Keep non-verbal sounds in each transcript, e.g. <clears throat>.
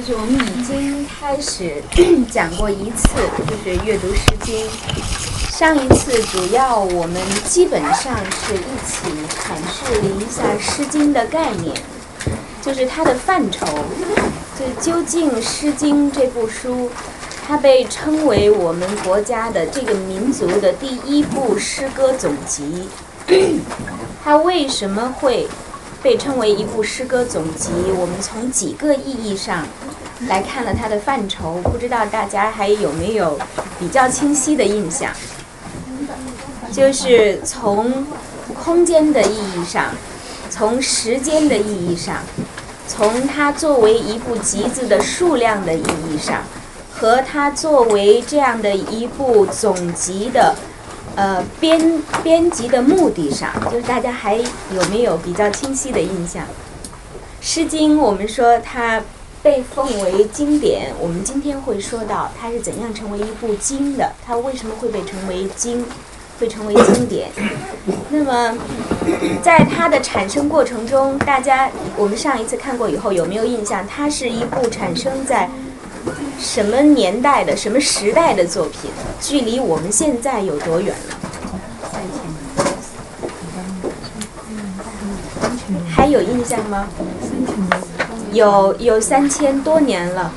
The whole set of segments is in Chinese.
就是我们已经开始 <clears throat> 讲过一次，就是阅读《诗经》。上一次主要我们基本上是一起阐释了一下《诗经》的概念，就是它的范畴。就究竟《诗经》这部书，它被称为我们国家的这个民族的第一部诗歌总集，它为什么会？被称为一部诗歌总集，我们从几个意义上来看了它的范畴，不知道大家还有没有比较清晰的印象？就是从空间的意义上，从时间的意义上，从它作为一部集子的数量的意义上，和它作为这样的一部总集的。呃，编编辑的目的上，就是大家还有没有比较清晰的印象？《诗经》我们说它被奉为经典，我们今天会说到它是怎样成为一部经的，它为什么会被称为经，会成为经典？那么，在它的产生过程中，大家我们上一次看过以后有没有印象？它是一部产生在。什么年代的、什么时代的作品？距离我们现在有多远了？还有印象吗？有有三千多年了，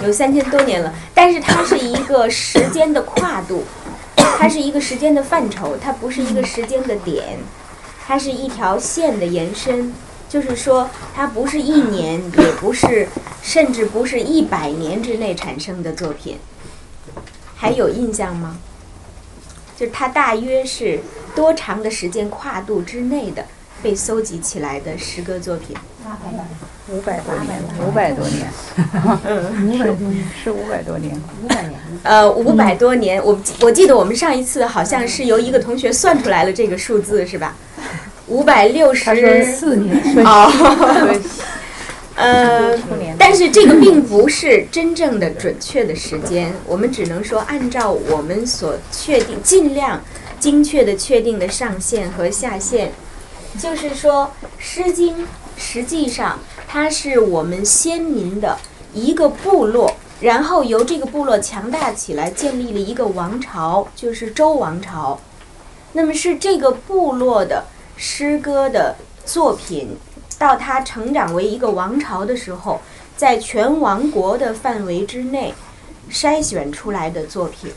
有三千多年了。但是它是一个时间的跨度，它是一个时间的范畴，它不是一个时间的点，它是一条线的延伸。就是说，它不是一年，<laughs> 也不是，甚至不是一百年之内产生的作品。还有印象吗？就是它大约是多长的时间跨度之内的被搜集起来的诗歌作品？五百多年，五百多年，嗯，五百多年是五百多年，五百年。呃，五百多年，我我记得我们上一次好像是由一个同学算出来了这个数字，是吧？五百六十四年哦，<laughs> 呃，但是这个并不是真正的准确的时间，我们只能说按照我们所确定，尽量精确的确定的上限和下限，就是说，《诗经》实际上它是我们先民的一个部落，然后由这个部落强大起来，建立了一个王朝，就是周王朝。那么是这个部落的。诗歌的作品，到他成长为一个王朝的时候，在全王国的范围之内筛选出来的作品，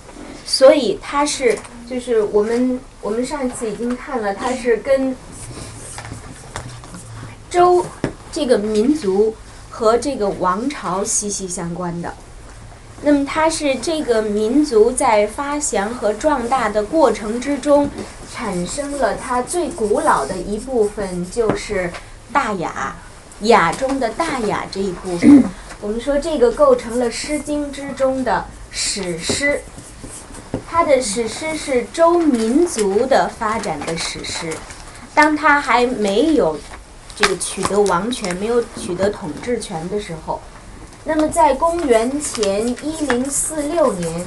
所以它是就是我们我们上一次已经看了，它是跟周这个民族和这个王朝息息相关的。那么它是这个民族在发祥和壮大的过程之中。产生了它最古老的一部分，就是大雅，雅中的大雅这一部分。<clears throat> 我们说这个构成了《诗经》之中的史诗，它的史诗是周民族的发展的史诗。当它还没有这个取得王权、没有取得统治权的时候，那么在公元前一零四六年，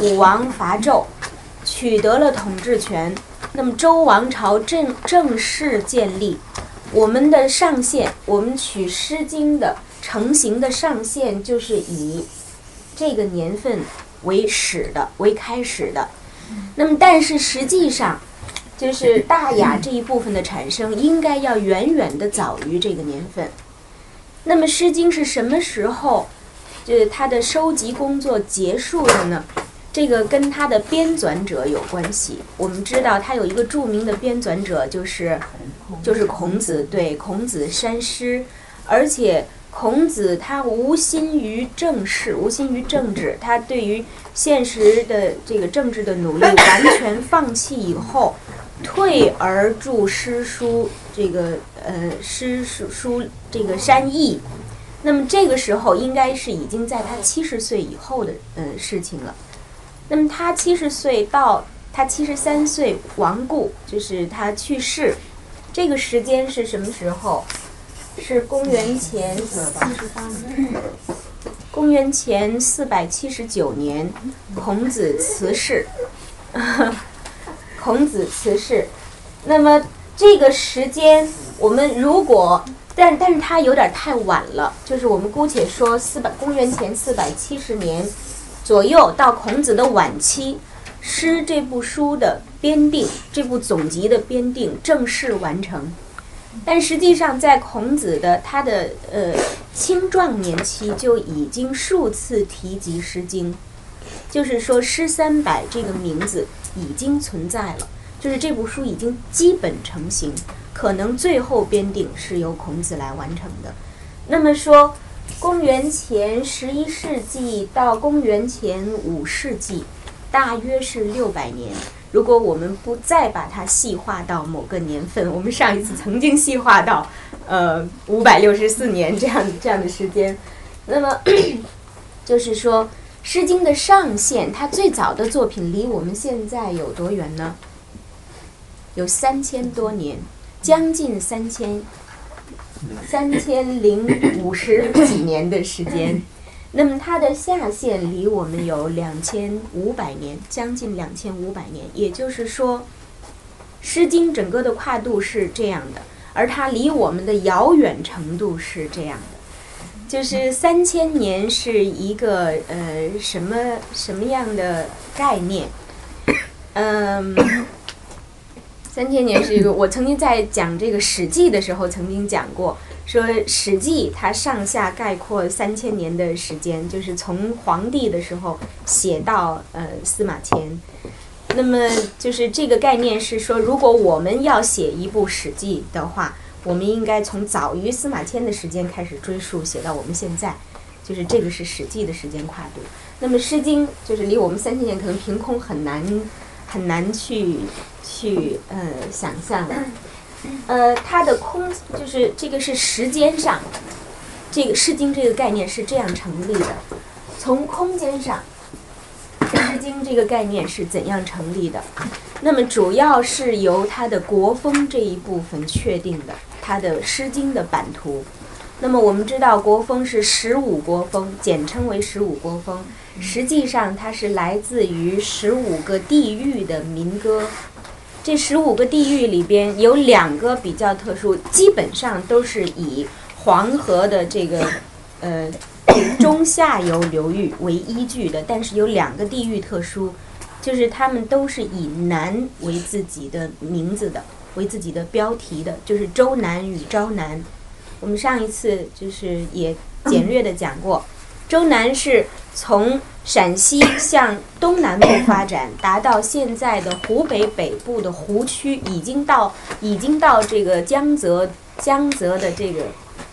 武王伐纣，取得了统治权。那么周王朝正正式建立，我们的上限，我们取《诗经》的成型的上限，就是以这个年份为始的，为开始的。那么，但是实际上，就是 <laughs> 大雅这一部分的产生，应该要远远的早于这个年份。那么，《诗经》是什么时候，就是它的收集工作结束的呢？这个跟他的编纂者有关系。我们知道他有一个著名的编纂者，就是就是孔子。对，孔子删诗，而且孔子他无心于政事，无心于政治。他对于现实的这个政治的努力完全放弃以后，退而著诗书。这个呃，诗书书这个删佚。那么这个时候应该是已经在他七十岁以后的呃事情了。那么他七十岁到他七十三岁亡故，就是他去世，这个时间是什么时候？是公元前七十八年。公元前四百七十九年，孔子辞世。<laughs> 孔子辞世。那么这个时间，我们如果但但是它有点太晚了，就是我们姑且说四百公元前四百七十年左右到孔子的晚期，诗这部书的编定，这部总集的编定正式完成。但实际上，在孔子的他的呃青壮年期就已经数次提及《诗经》，就是说“诗三百”这个名字已经存在了，就是这部书已经基本成型。可能最后编定是由孔子来完成的。那么说，公元前十一世纪到公元前五世纪，大约是六百年。如果我们不再把它细化到某个年份，我们上一次曾经细化到，呃，五百六十四年这样这样的时间，那么就是说，《诗经》的上限，它最早的作品离我们现在有多远呢？有三千多年。将近三千三千零五十几年的时间，那么它的下限离我们有两千五百年，将近两千五百年。也就是说，《诗经》整个的跨度是这样的，而它离我们的遥远程度是这样的，就是三千年是一个呃什么什么样的概念？嗯。三千年是一个，我曾经在讲这个《史记》的时候曾经讲过，说《史记》它上下概括三千年的时间，就是从黄帝的时候写到呃司马迁。那么就是这个概念是说，如果我们要写一部《史记》的话，我们应该从早于司马迁的时间开始追溯，写到我们现在，就是这个是《史记》的时间跨度。那么《诗经》就是离我们三千年可能凭空很难。很难去去呃想象的，呃，它的空就是这个是时间上，这个《诗经》这个概念是这样成立的。从空间上，《诗经》这个概念是怎样成立的？那么主要是由它的国风这一部分确定的，它的《诗经》的版图。那么我们知道，国风是十五国风，简称为十五国风。实际上，它是来自于十五个地域的民歌。这十五个地域里边有两个比较特殊，基本上都是以黄河的这个呃中下游流域为依据的。但是有两个地域特殊，就是他们都是以南为自己的名字的，为自己的标题的，就是周南与昭南。我们上一次就是也简略的讲过，周南是。从陕西向东南部发展，达到现在的湖北北部的湖区，已经到已经到这个江泽江泽的这个，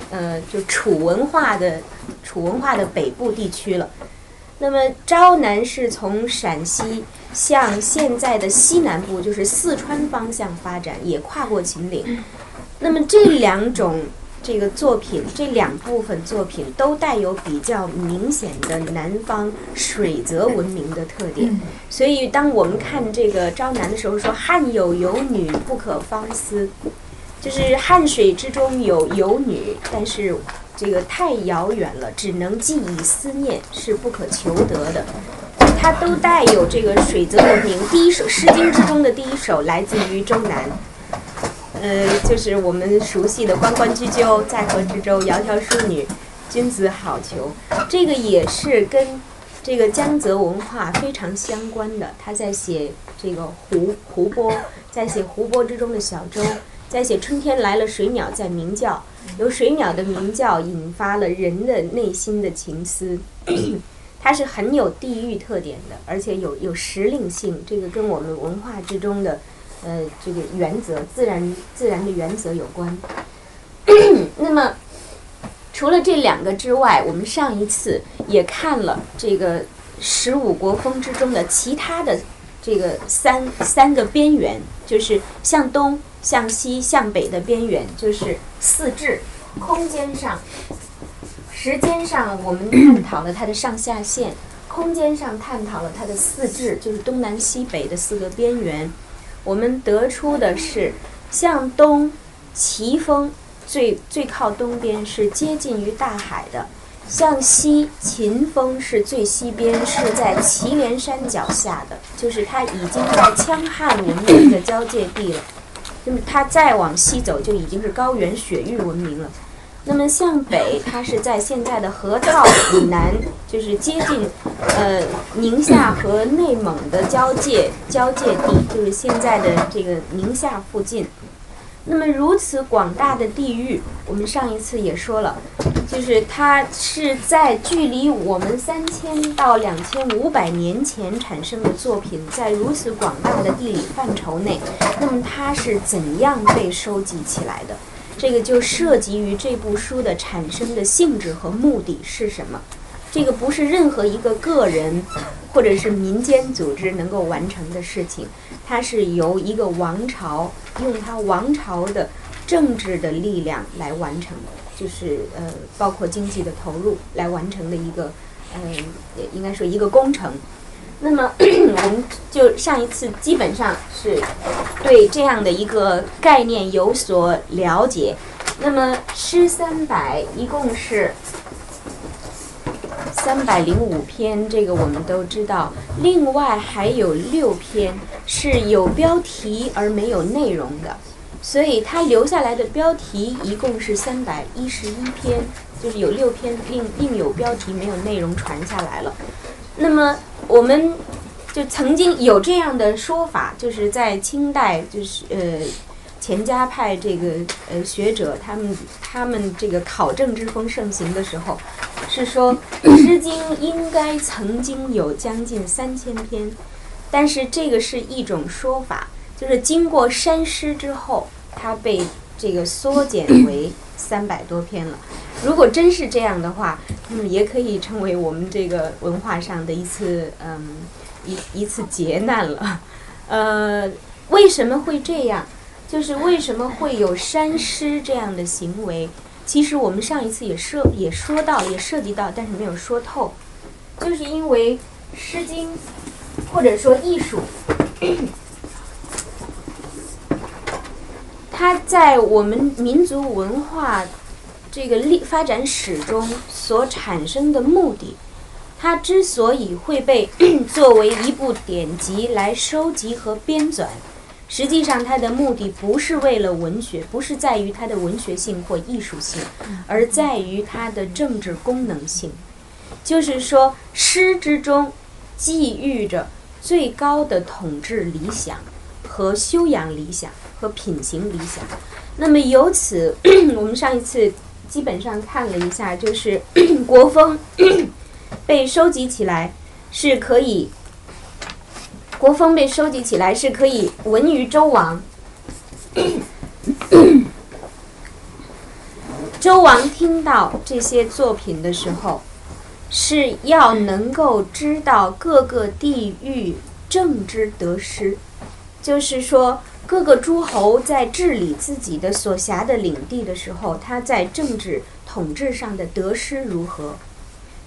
呃，就楚文化的楚文化的北部地区了。那么昭南是从陕西向现在的西南部，就是四川方向发展，也跨过秦岭。那么这两种。这个作品这两部分作品都带有比较明显的南方水泽文明的特点，所以当我们看这个朝南的时候，说汉有游女不可方思，就是汉水之中有游女，但是这个太遥远了，只能寄以思念，是不可求得的。它都带有这个水泽文明。第一首《诗经》之中的第一首来自于周南。呃，就是我们熟悉的“关关雎鸠，在河之洲，窈窕淑女，君子好逑”，这个也是跟这个江泽文化非常相关的。他在写这个湖湖泊，在写湖泊之中的小舟，在写春天来了，水鸟在鸣叫，由水鸟的鸣叫引发了人的内心的情思。<clears throat> 它是很有地域特点的，而且有有时令性，这个跟我们文化之中的。呃，这个原则，自然自然的原则有关。<clears throat> 那么，除了这两个之外，我们上一次也看了这个十五国风之中的其他的这个三三个边缘，就是向东、向西、向北的边缘，就是四至。空间上、时间上，我们探讨了它的上下限；空间上探讨了它的四至，就是东南西北的四个边缘。我们得出的是，向东，奇峰最最靠东边是接近于大海的；向西，秦风是最西边，是在祁连山脚下的，就是它已经在羌汉文明的交界地了。那么它再往西走，就已经是高原雪域文明了。那么向北，它是在现在的河套以南，<coughs> 就是接近呃宁夏和内蒙的交界交界地，就是现在的这个宁夏附近。那么如此广大的地域，我们上一次也说了，就是它是在距离我们三千到两千五百年前产生的作品，在如此广大的地理范畴内，那么它是怎样被收集起来的？这个就涉及于这部书的产生的性质和目的是什么？这个不是任何一个个人或者是民间组织能够完成的事情，它是由一个王朝用它王朝的政治的力量来完成的，就是呃，包括经济的投入来完成的一个，嗯，应该说一个工程。那么 <clears throat> 我们就上一次基本上是对这样的一个概念有所了解。那么诗三百一共是三百零五篇，这个我们都知道。另外还有六篇是有标题而没有内容的，所以它留下来的标题一共是三百一十一篇，就是有六篇另另有标题没有内容传下来了。那么我们就曾经有这样的说法，就是在清代，就是呃钱家派这个呃学者，他们他们这个考证之风盛行的时候，是说《<coughs> 诗经》应该曾经有将近三千篇，但是这个是一种说法，就是经过删诗之后，它被这个缩减为三百多篇了。如果真是这样的话，嗯，也可以称为我们这个文化上的一次，嗯，一一次劫难了。呃，为什么会这样？就是为什么会有删诗这样的行为？其实我们上一次也涉也说到，也涉及到，但是没有说透，就是因为《诗经》或者说艺术，它在我们民族文化。这个历发展史中所产生的目的，它之所以会被 <clears throat> 作为一部典籍来收集和编纂，实际上它的目的不是为了文学，不是在于它的文学性或艺术性，而在于它的政治功能性。就是说，诗之中寄寓着最高的统治理想和修养理想和品行理想。那么由此，<clears throat> 我们上一次。基本上看了一下，就是 <coughs> 国风 <coughs> 被收集起来是可以，国风被收集起来是可以闻于周王。<coughs> 周王听到这些作品的时候，是要能够知道各个地域政治得失，就是说。各个诸侯在治理自己的所辖的领地的时候，他在政治统治上的得失如何？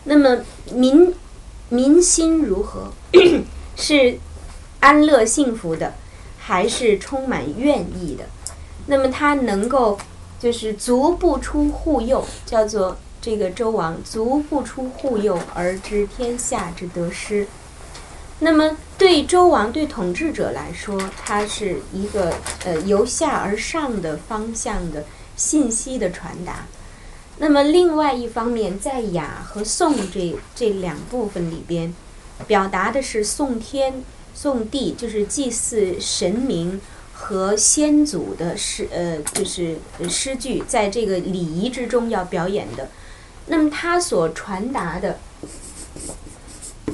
那么民民心如何？<coughs> 是安乐幸福的，还是充满怨意的？那么他能够就是足不出户右，叫做这个周王足不出户右而知天下之得失。那么，对周王、对统治者来说，它是一个呃由下而上的方向的信息的传达。那么，另外一方面，在雅和颂这这两部分里边，表达的是颂天、颂地，就是祭祀神明和先祖的诗，呃，就是诗句，在这个礼仪之中要表演的。那么，它所传达的。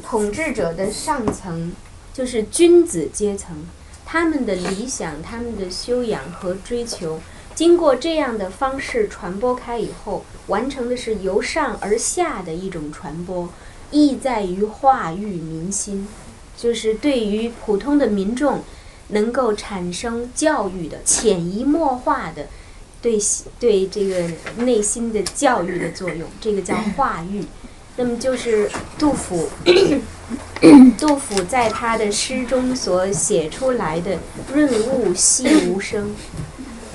统治者的上层就是君子阶层，他们的理想、他们的修养和追求，经过这样的方式传播开以后，完成的是由上而下的一种传播，意在于化育民心，就是对于普通的民众能够产生教育的、潜移默化的对对这个内心的教育的作用，这个叫化育。那么就是杜甫，<coughs> 杜甫在他的诗中所写出来的“润物细无声”，“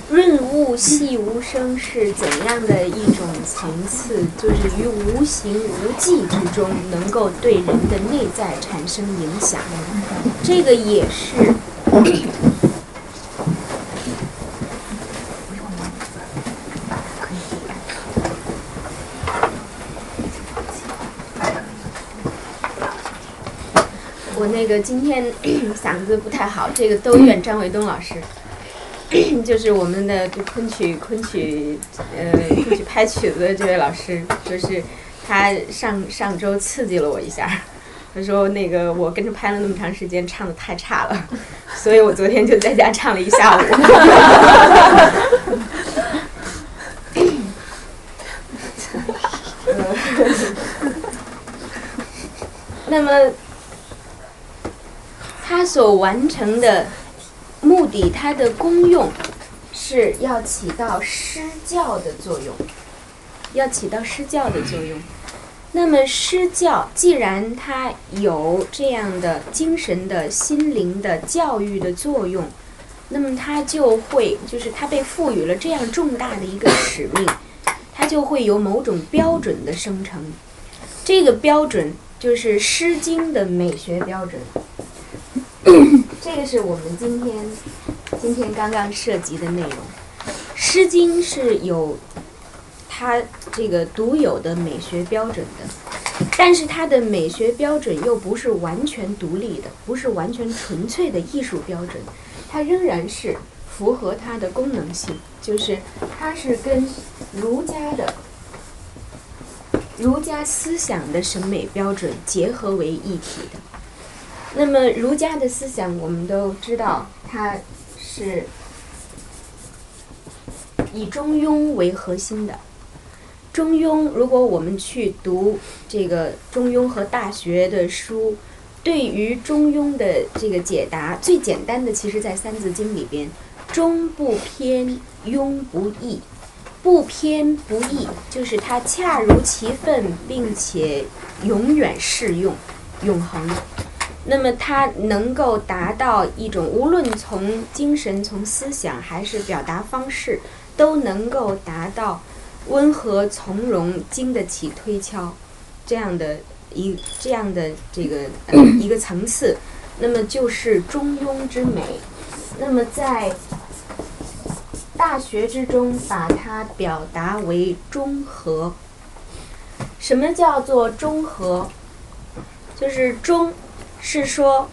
润物细无声”是怎样的一种层次？就是于无形无迹之中，能够对人的内在产生影响。这个也是。我那个今天 <coughs> 嗓子不太好，这个都怨张卫东老师，<coughs> 就是我们的昆曲昆曲呃昆曲拍曲子的这位老师，就是他上上周刺激了我一下，他说那个我跟着拍了那么长时间，唱的太差了，所以我昨天就在家唱了一下午。<laughs> <laughs> 那么，它所完成的目的，它的功用是要起到施教的作用，要起到施教的作用。那么施教，既然它有这样的精神的心灵的教育的作用，那么它就会，就是它被赋予了这样重大的一个使命，它就会有某种标准的生成。这个标准。就是《诗经》的美学标准，这个是我们今天今天刚刚涉及的内容。《诗经》是有它这个独有的美学标准的，但是它的美学标准又不是完全独立的，不是完全纯粹的艺术标准，它仍然是符合它的功能性，就是它是跟儒家的。儒家思想的审美标准结合为一体的。那么，儒家的思想我们都知道，它是以中庸为核心的。中庸，如果我们去读这个《中庸》和《大学》的书，对于中庸的这个解答，最简单的，其实在《三字经》里边，“中不偏，庸不易”。不偏不倚，就是它恰如其分，并且永远适用、永恒。那么它能够达到一种，无论从精神、从思想还是表达方式，都能够达到温和从容、经得起推敲这样的一这样的这个 <coughs> 一个层次。那么就是中庸之美。那么在。大学之中，把它表达为中和。什么叫做中和？就是中，是说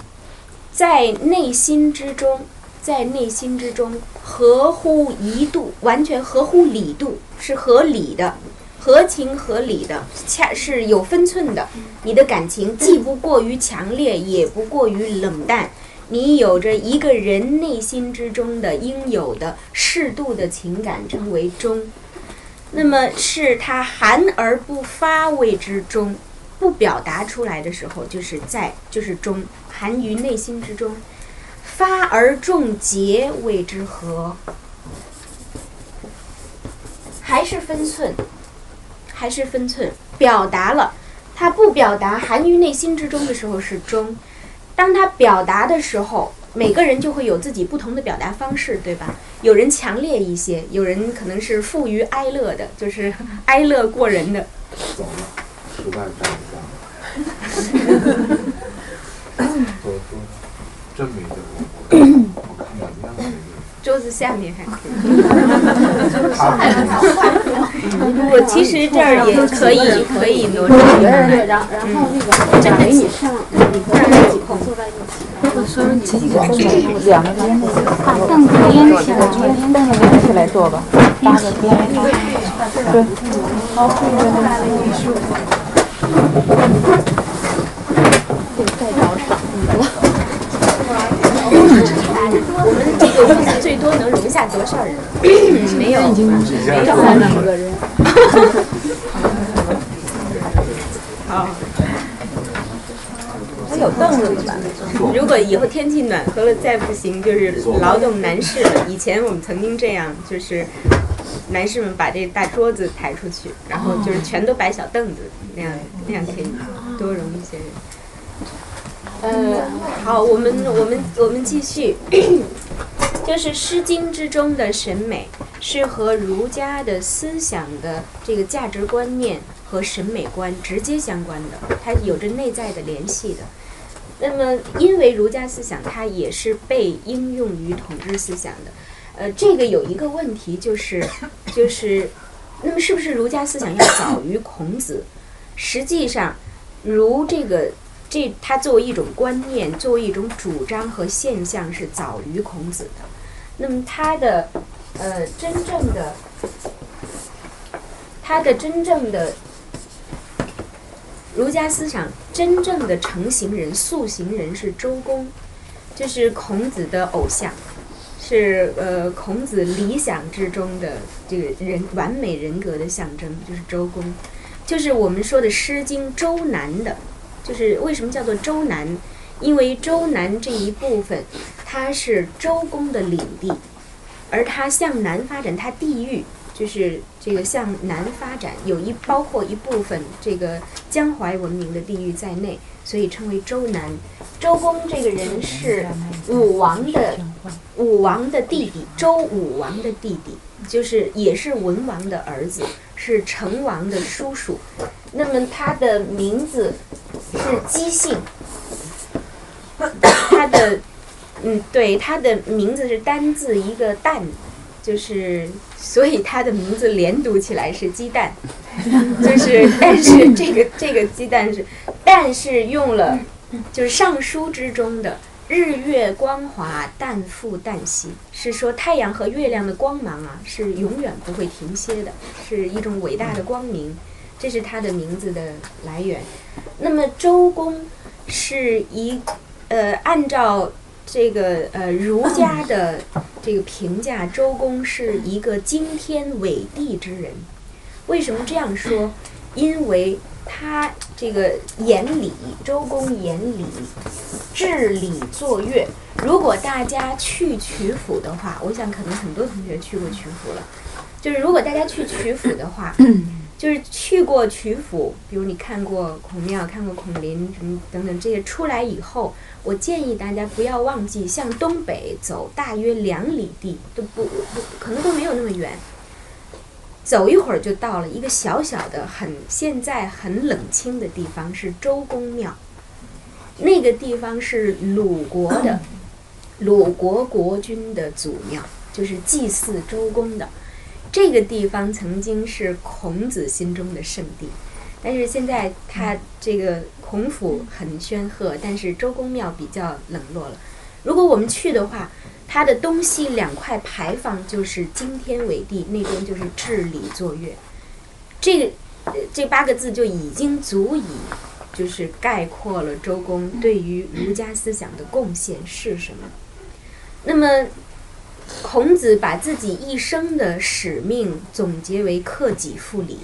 在内心之中，在内心之中合乎一度，完全合乎理度，是合理的，合情合理的，恰是有分寸的。你的感情既不过于强烈，也不过于冷淡。你有着一个人内心之中的应有的适度的情感，称为中。那么是它含而不发谓之中，不表达出来的时候，就是在就是中，含于内心之中。发而众结谓之和，还是分寸，还是分寸，表达了，他不表达，含于内心之中的时候是中。当他表达的时候，每个人就会有自己不同的表达方式，对吧？有人强烈一些，有人可能是富于哀乐的，就是 <laughs> 哀乐过人的。时代不一样。真没见过，我看到一样的。桌子下面还可以。我其实这儿也可以，可以挪这个。然然后那个，这样你上，这样几空坐在一起。我说几个凳两个边把凳子连起来，凳子连起来坐吧，搭个边。对。好，再找场子。我们这个屋子最多能容下多少人？没有，没有三十个人。好，还有凳子吧？如果以后天气暖和了，再不行就是劳动男士了。以前我们曾经这样，就是男士们把这大桌子抬出去，然后就是全都摆小凳子，那样那样可以多容一些人。呃，好，我们我们我们继续，<coughs> 就是《诗经》之中的审美是和儒家的思想的这个价值观念和审美观直接相关的，它有着内在的联系的。那么，因为儒家思想它也是被应用于统治思想的，呃，这个有一个问题就是，就是，<coughs> 那么是不是儒家思想要早于孔子？实际上，儒这个。这它作为一种观念，作为一种主张和现象是早于孔子的。那么他的呃真正的他的真正的儒家思想真正的成型人、塑形人是周公，就是孔子的偶像，是呃孔子理想之中的这个人完美人格的象征，就是周公，就是我们说的《诗经》周南的。就是为什么叫做周南？因为周南这一部分，它是周公的领地，而它向南发展，它地域就是这个向南发展，有一包括一部分这个江淮文明的地域在内，所以称为周南。周公这个人是武王的武王的弟弟，周武王的弟弟，就是也是文王的儿子，是成王的叔叔。那么他的名字。是姬姓，他的嗯，对，他的名字是单字一个旦，就是所以他的名字连读起来是鸡蛋，<laughs> 就是但是这个这个鸡蛋是，但是用了就是尚书之中的日月光华旦复旦兮，是说太阳和月亮的光芒啊是永远不会停歇的，是一种伟大的光明。这是他的名字的来源。那么周公是一呃，按照这个呃儒家的这个评价，周公是一个惊天伟地之人。为什么这样说？因为他这个言礼，周公言礼，治礼作乐。如果大家去曲阜的话，我想可能很多同学去过曲阜了。就是如果大家去曲阜的话。<coughs> 就是去过曲阜，比如你看过孔庙、看过孔林什么等等这些出来以后，我建议大家不要忘记向东北走大约两里地，都不不可能都没有那么远，走一会儿就到了一个小小的、很现在很冷清的地方，是周公庙。那个地方是鲁国的，<laughs> 鲁国国君的祖庙，就是祭祀周公的。这个地方曾经是孔子心中的圣地，但是现在他这个孔府很煊赫，但是周公庙比较冷落了。如果我们去的话，它的东西两块牌坊就是惊天伟地，那边就是治理作乐。这个这八个字就已经足以就是概括了周公对于儒家思想的贡献是什么。那么。孔子把自己一生的使命总结为克己复礼，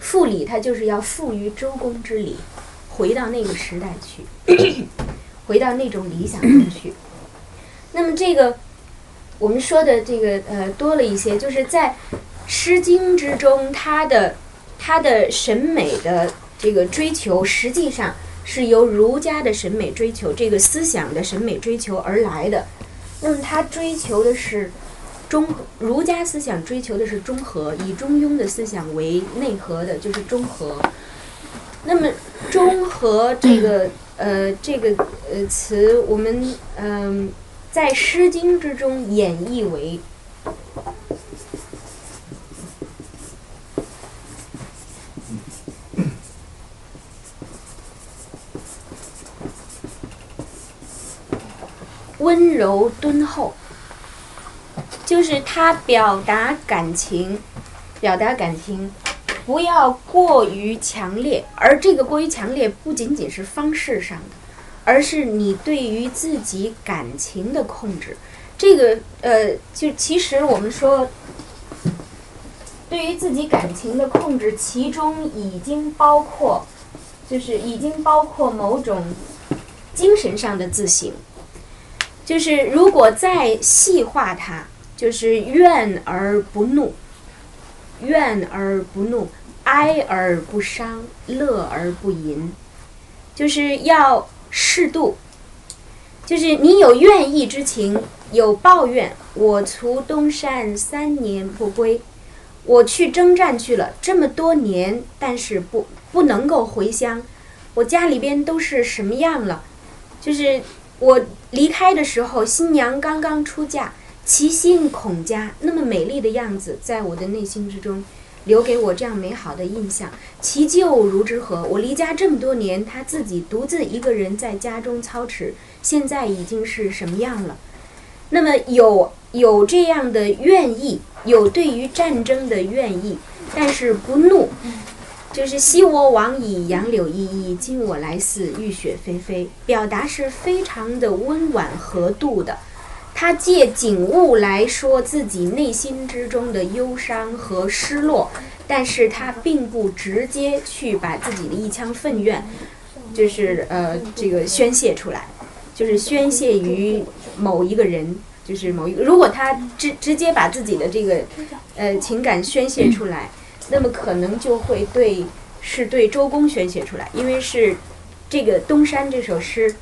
复礼他就是要复于周公之礼，回到那个时代去，<coughs> 回到那种理想中去。<coughs> 那么这个我们说的这个呃多了一些，就是在《诗经》之中，他的他的审美的这个追求，实际上是由儒家的审美追求这个思想的审美追求而来的。那么他追求的是中儒家思想追求的是中和，以中庸的思想为内核的，就是中和。那么中和这个呃这个呃词，我们嗯在《诗经》之中演绎为温柔敦厚，就是他表达感情，表达感情不要过于强烈，而这个过于强烈不仅仅是方式上的，而是你对于自己感情的控制。这个呃，就其实我们说，对于自己感情的控制，其中已经包括，就是已经包括某种精神上的自省。就是如果再细化它，就是怨而不怒，怨而不怒，哀而不伤，乐而不淫，就是要适度。就是你有怨意之情，有抱怨。我除东山三年不归，我去征战去了这么多年，但是不不能够回乡。我家里边都是什么样了？就是我。离开的时候，新娘刚刚出嫁，其心孔家，那么美丽的样子，在我的内心之中，留给我这样美好的印象。其旧如之何？我离家这么多年，他自己独自一个人在家中操持，现在已经是什么样了？那么有有这样的愿意，有对于战争的愿意，但是不怒。就是昔我往矣，杨柳依依；今我来似，雨雪霏霏。表达是非常的温婉和度的。他借景物来说自己内心之中的忧伤和失落，但是他并不直接去把自己的一腔愤怨，就是呃这个宣泄出来，就是宣泄于某一个人，就是某一个。如果他直直接把自己的这个呃情感宣泄出来，那么可能就会对是对周公宣泄出来，因为是这个东山这首诗。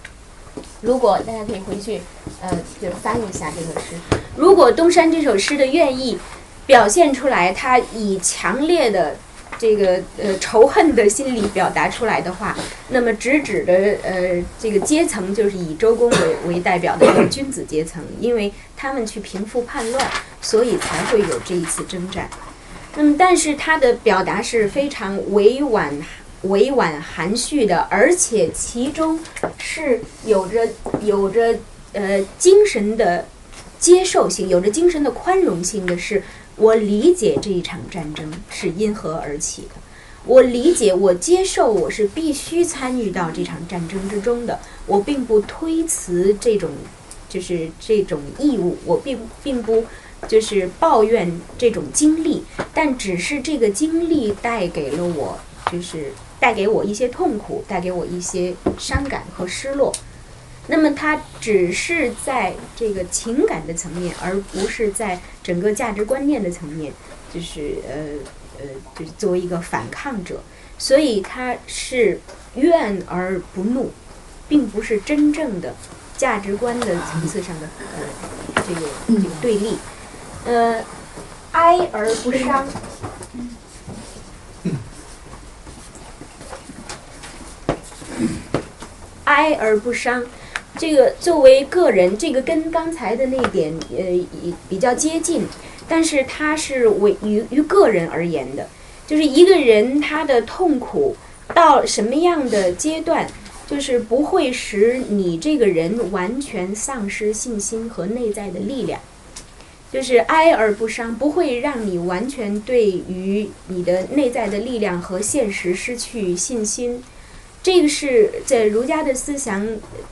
如果大家可以回去，呃，就是翻一下这首诗。如果东山这首诗的愿意表现出来，他以强烈的这个呃仇恨的心理表达出来的话，那么直指的呃这个阶层就是以周公为为代表的这个君子阶层，因为他们去平复叛乱，所以才会有这一次征战。那么，但是他的表达是非常委婉。委婉含蓄的，而且其中是有着有着呃精神的接受性，有着精神的宽容性的是，我理解这一场战争是因何而起的，我理解，我接受，我是必须参与到这场战争之中的，我并不推辞这种就是这种义务，我并并不就是抱怨这种经历，但只是这个经历带给了我就是。带给我一些痛苦，带给我一些伤感和失落。那么，它只是在这个情感的层面，而不是在整个价值观念的层面，就是呃呃，就是作为一个反抗者，所以他是怨而不怒，并不是真正的价值观的层次上的呃这个这个对立，呃，哀而不伤。哀而不伤，这个作为个人，这个跟刚才的那点呃比较接近，但是它是为于于个人而言的，就是一个人他的痛苦到什么样的阶段，就是不会使你这个人完全丧失信心和内在的力量，就是哀而不伤，不会让你完全对于你的内在的力量和现实失去信心。这个是在儒家的思想，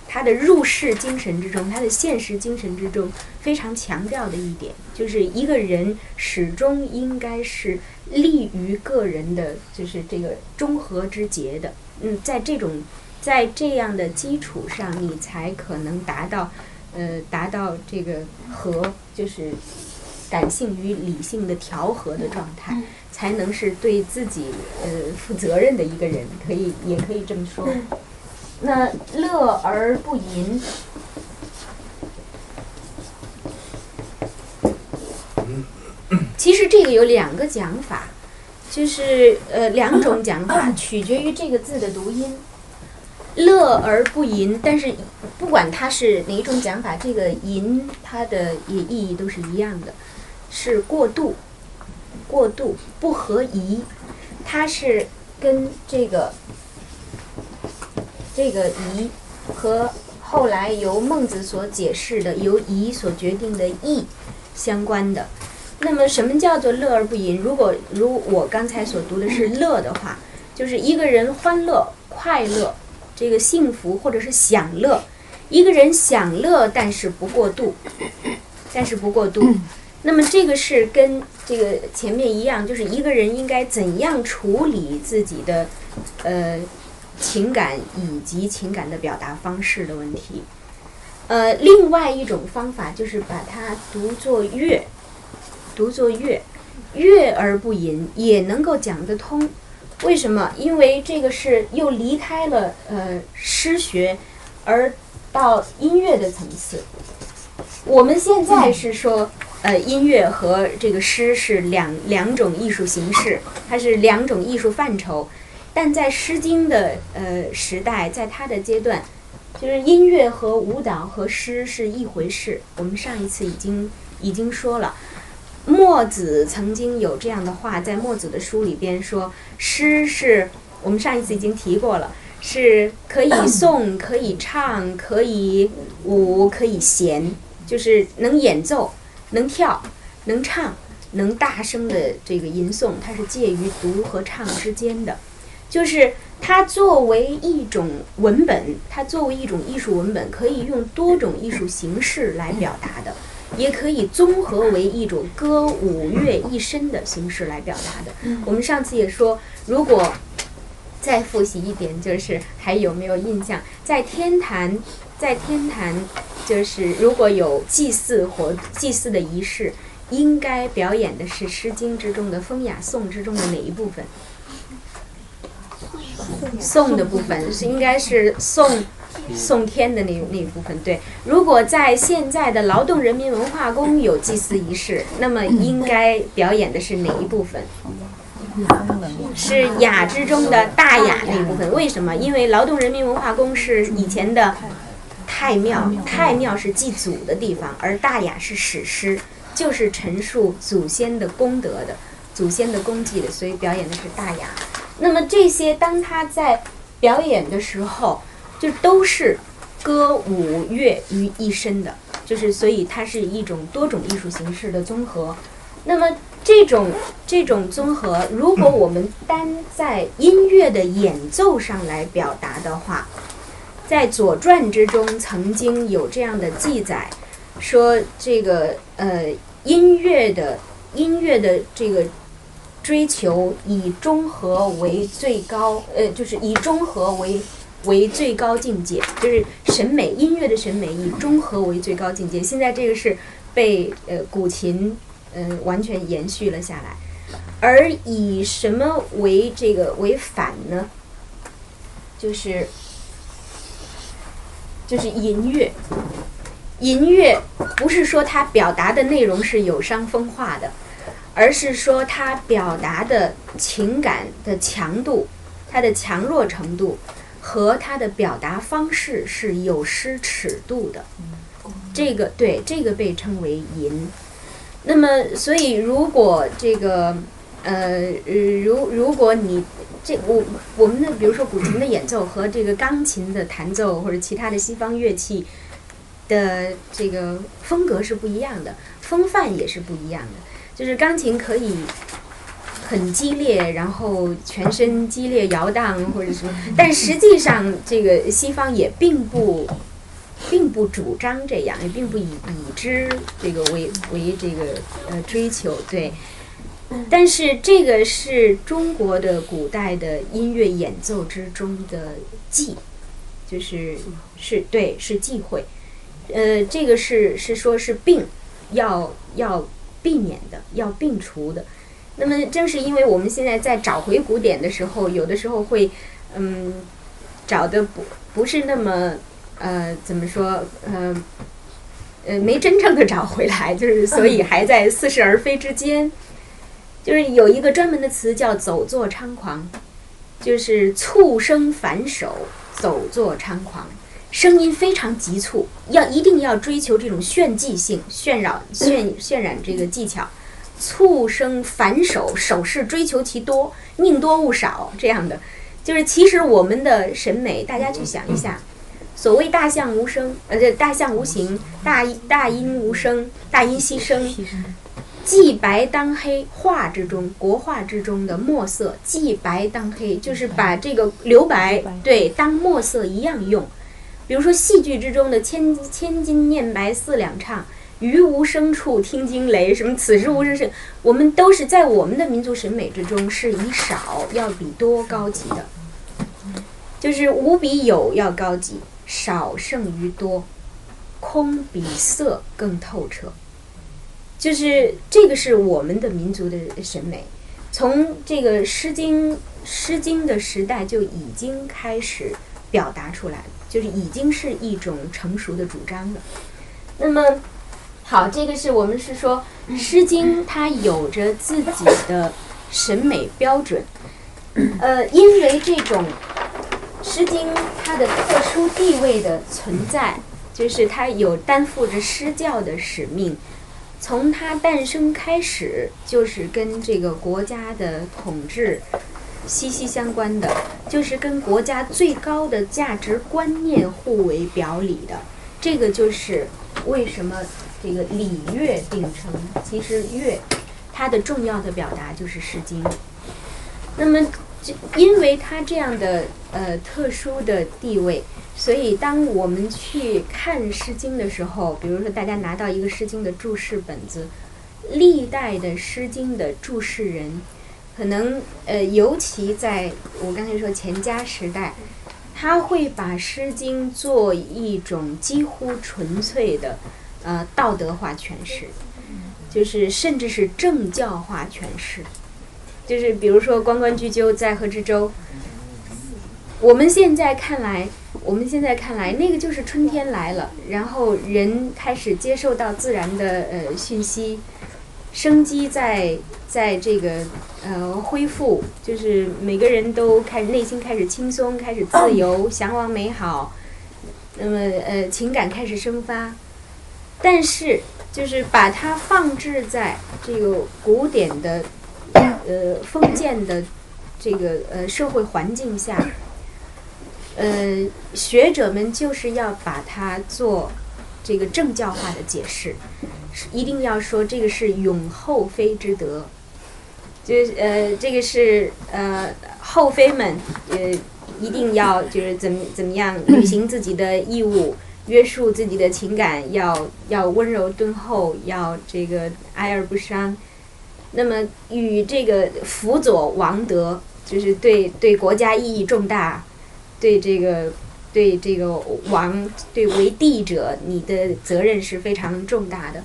他的入世精神之中，他的现实精神之中非常强调的一点，就是一个人始终应该是立于个人的，就是这个中和之节的。嗯，在这种在这样的基础上，你才可能达到，呃，达到这个和，就是感性与理性的调和的状态。才能是对自己呃负责任的一个人，可以也可以这么说。那乐而不淫，其实这个有两个讲法，就是呃两种讲法，<coughs> 取决于这个字的读音。乐而不淫，但是不管它是哪一种讲法，这个淫它的也意义都是一样的，是过度。过度不合宜，它是跟这个这个宜和后来由孟子所解释的由宜所决定的义相关的。那么，什么叫做乐而不淫？如果如我刚才所读的是 <laughs> 乐的话，就是一个人欢乐、快乐，这个幸福或者是享乐。一个人享乐，但是不过度，但是不过度。那么这个是跟这个前面一样，就是一个人应该怎样处理自己的呃情感以及情感的表达方式的问题。呃，另外一种方法就是把它读作乐，读作乐，乐而不淫也能够讲得通。为什么？因为这个是又离开了呃诗学，而到音乐的层次。我们现在是说。呃，音乐和这个诗是两两种艺术形式，它是两种艺术范畴。但在《诗经》的呃时代，在它的阶段，就是音乐和舞蹈和诗是一回事。我们上一次已经已经说了，墨子曾经有这样的话，在墨子的书里边说，诗是我们上一次已经提过了，是可以诵、可以唱、可以舞、可以弦，就是能演奏、能跳、能唱、能大声的这个吟诵，它是介于读和唱之间的，就是它作为一种文本，它作为一种艺术文本，可以用多种艺术形式来表达的。也可以综合为一种歌舞乐一身的形式来表达的。我们上次也说，如果再复习一点，就是还有没有印象？在天坛，在天坛，就是如果有祭祀或祭祀的仪式，应该表演的是《诗经》之中的《风雅颂》之中的哪一部分？颂的部分是应该是颂。送天的那那一部分，对。如果在现在的劳动人民文化宫有祭祀仪式，那么应该表演的是哪一部分？是雅之中的大雅那一部分。为什么？因为劳动人民文化宫是以前的太庙，太庙是祭祖的地方，而大雅是史诗，就是陈述祖先的功德的，祖先的功绩的，所以表演的是大雅。那么这些，当他在表演的时候。就都是歌舞乐于一身的，就是所以它是一种多种艺术形式的综合。那么这种这种综合，如果我们单在音乐的演奏上来表达的话，在《左传》之中曾经有这样的记载，说这个呃音乐的音乐的这个追求以中和为最高，呃就是以中和为。为最高境界，就是审美音乐的审美以中和为最高境界。现在这个是被呃古琴嗯完全延续了下来，而以什么为这个为反呢？就是就是淫乐，淫乐不是说它表达的内容是有伤风化的，而是说它表达的情感的强度，它的强弱程度。和它的表达方式是有失尺度的，这个对这个被称为淫。那么，所以如果这个呃，如如果你这我我们的比如说古琴的演奏和这个钢琴的弹奏或者其他的西方乐器的这个风格是不一样的，风范也是不一样的。就是钢琴可以。很激烈，然后全身激烈摇荡，或者什么，但实际上这个西方也并不，并不主张这样，也并不以以之这个为为这个呃追求，对。但是这个是中国的古代的音乐演奏之中的忌，就是是对是忌讳，呃，这个是是说是病，要要避免的，要病除的。那么，正是因为我们现在在找回古典的时候，有的时候会，嗯，找的不不是那么，呃，怎么说，呃，呃，没真正的找回来，就是所以还在似是而非之间。就是有一个专门的词叫“走坐猖狂”，就是促声反手，走坐猖狂，声音非常急促，要一定要追求这种炫技性、渲染、渲渲染这个技巧。促生反手，手势追求其多，宁多勿少，这样的，就是其实我们的审美，大家去想一下，所谓大象无声，呃，这大象无形，大大音无声，大音希声，既白当黑，画之中，国画之中的墨色，既白当黑，就是把这个留白，对，当墨色一样用，比如说戏剧之中的千千金念白四两唱。于无声处听惊雷，什么此时无声声，我们都是在我们的民族审美之中是以少要比多高级的，就是无比有要高级，少胜于多，空比色更透彻，就是这个是我们的民族的审美，从这个《诗经》《诗经》的时代就已经开始表达出来了，就是已经是一种成熟的主张了，那么。好，这个是我们是说，《诗经》它有着自己的审美标准，呃，因为这种《诗经》它的特殊地位的存在，就是它有担负着诗教的使命，从它诞生开始，就是跟这个国家的统治息息相关的，就是跟国家最高的价值观念互为表里的。这个就是为什么这个礼乐并称。其实乐，它的重要的表达就是《诗经》。那么，因为它这样的呃特殊的地位。所以，当我们去看《诗经》的时候，比如说大家拿到一个《诗经》的注释本子，历代的《诗经》的注释人，可能呃，尤其在我刚才说钱家时代，他会把《诗经》做一种几乎纯粹的呃道德化诠释，就是甚至是政教化诠释，就是比如说“关关雎鸠，在河之洲”，我们现在看来。我们现在看来，那个就是春天来了，然后人开始接受到自然的呃讯息，生机在在这个呃恢复，就是每个人都开始内心开始轻松，开始自由，向往美好，那么呃情感开始生发，但是就是把它放置在这个古典的呃封建的这个呃社会环境下。呃，学者们就是要把它做这个政教化的解释，一定要说这个是永后妃之德，就是呃，这个是呃后妃们呃一定要就是怎么怎么样履行自己的义务，约束自己的情感，要要温柔敦厚，要这个哀而不伤。那么与这个辅佐王德，就是对对国家意义重大。对这个，对这个王，对为帝者，你的责任是非常重大的。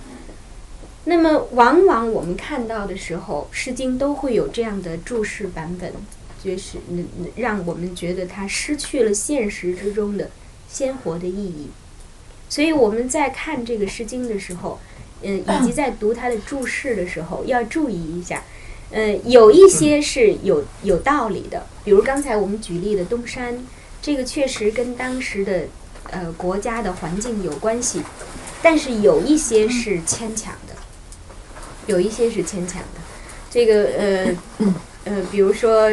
那么，往往我们看到的时候，《诗经》都会有这样的注释版本，就是让我们觉得它失去了现实之中的鲜活的意义。所以我们在看这个《诗经》的时候，嗯，以及在读他的注释的时候，要注意一下。嗯，有一些是有有道理的，比如刚才我们举例的东山。这个确实跟当时的呃国家的环境有关系，但是有一些是牵强的，有一些是牵强的。这个呃 <coughs> 呃，比如说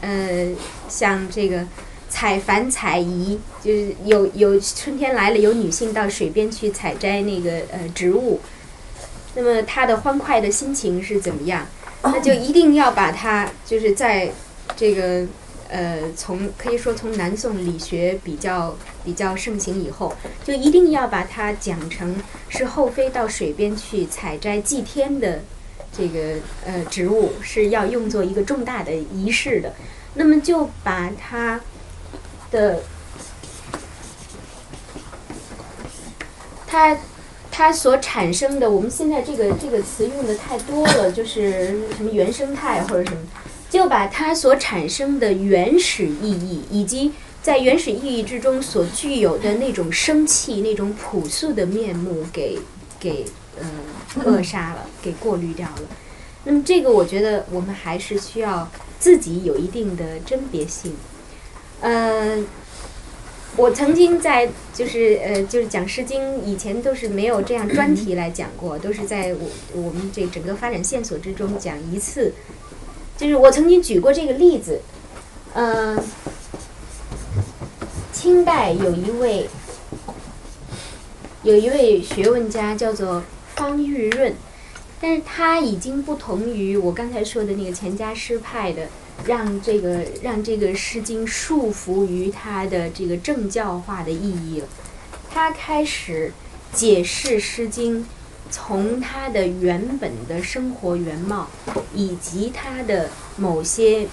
呃，像这个采繁采宜，就是有有春天来了，有女性到水边去采摘那个呃植物，那么她的欢快的心情是怎么样？<coughs> 那就一定要把它就是在这个。呃，从可以说从南宋理学比较比较盛行以后，就一定要把它讲成是后妃到水边去采摘祭天的这个呃植物，是要用作一个重大的仪式的。那么就把它的它它所产生的，我们现在这个这个词用的太多了，就是什么原生态或者什么。就把它所产生的原始意义，以及在原始意义之中所具有的那种生气、那种朴素的面目给给呃扼杀了，给过滤掉了。那么这个，我觉得我们还是需要自己有一定的甄别性。呃，我曾经在就是呃就是讲《诗经》以前都是没有这样专题来讲过，都是在我我们这整个发展线索之中讲一次。就是我曾经举过这个例子，嗯，清代有一位有一位学问家叫做方玉润，但是他已经不同于我刚才说的那个钱家诗派的，让这个让这个《诗经》束缚于它的这个政教化的意义了，他开始解释《诗经》。从他的原本的生活原貌，以及他的某些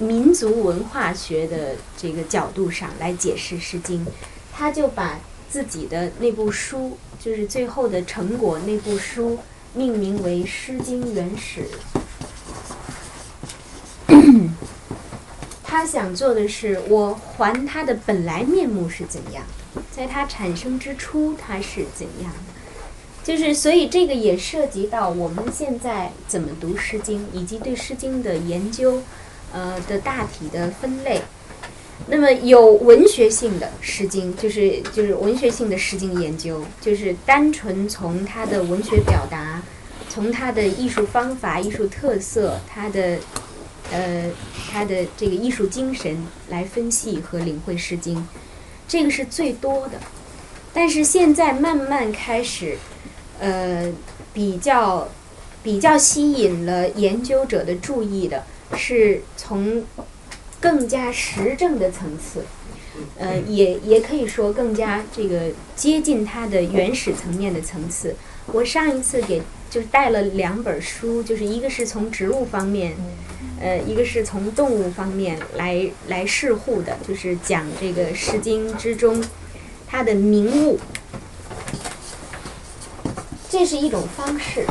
民族文化学的这个角度上来解释《诗经》，他就把自己的那部书，就是最后的成果那部书，命名为《诗经原始》。他想做的是，我还他的本来面目是怎样，在它产生之初，它是怎样的。就是，所以这个也涉及到我们现在怎么读《诗经》，以及对《诗经》的研究，呃的大体的分类。那么有文学性的《诗经》，就是就是文学性的《诗经》研究，就是单纯从它的文学表达，从它的艺术方法、艺术特色、它的呃他的这个艺术精神来分析和领会《诗经》，这个是最多的。但是现在慢慢开始，呃，比较比较吸引了研究者的注意的是从。更加实证的层次，呃，也也可以说更加这个接近它的原始层面的层次。我上一次给就是带了两本书，就是一个是从植物方面，呃，一个是从动物方面来来释护的，就是讲这个《诗经》之中它的名物，这是一种方式。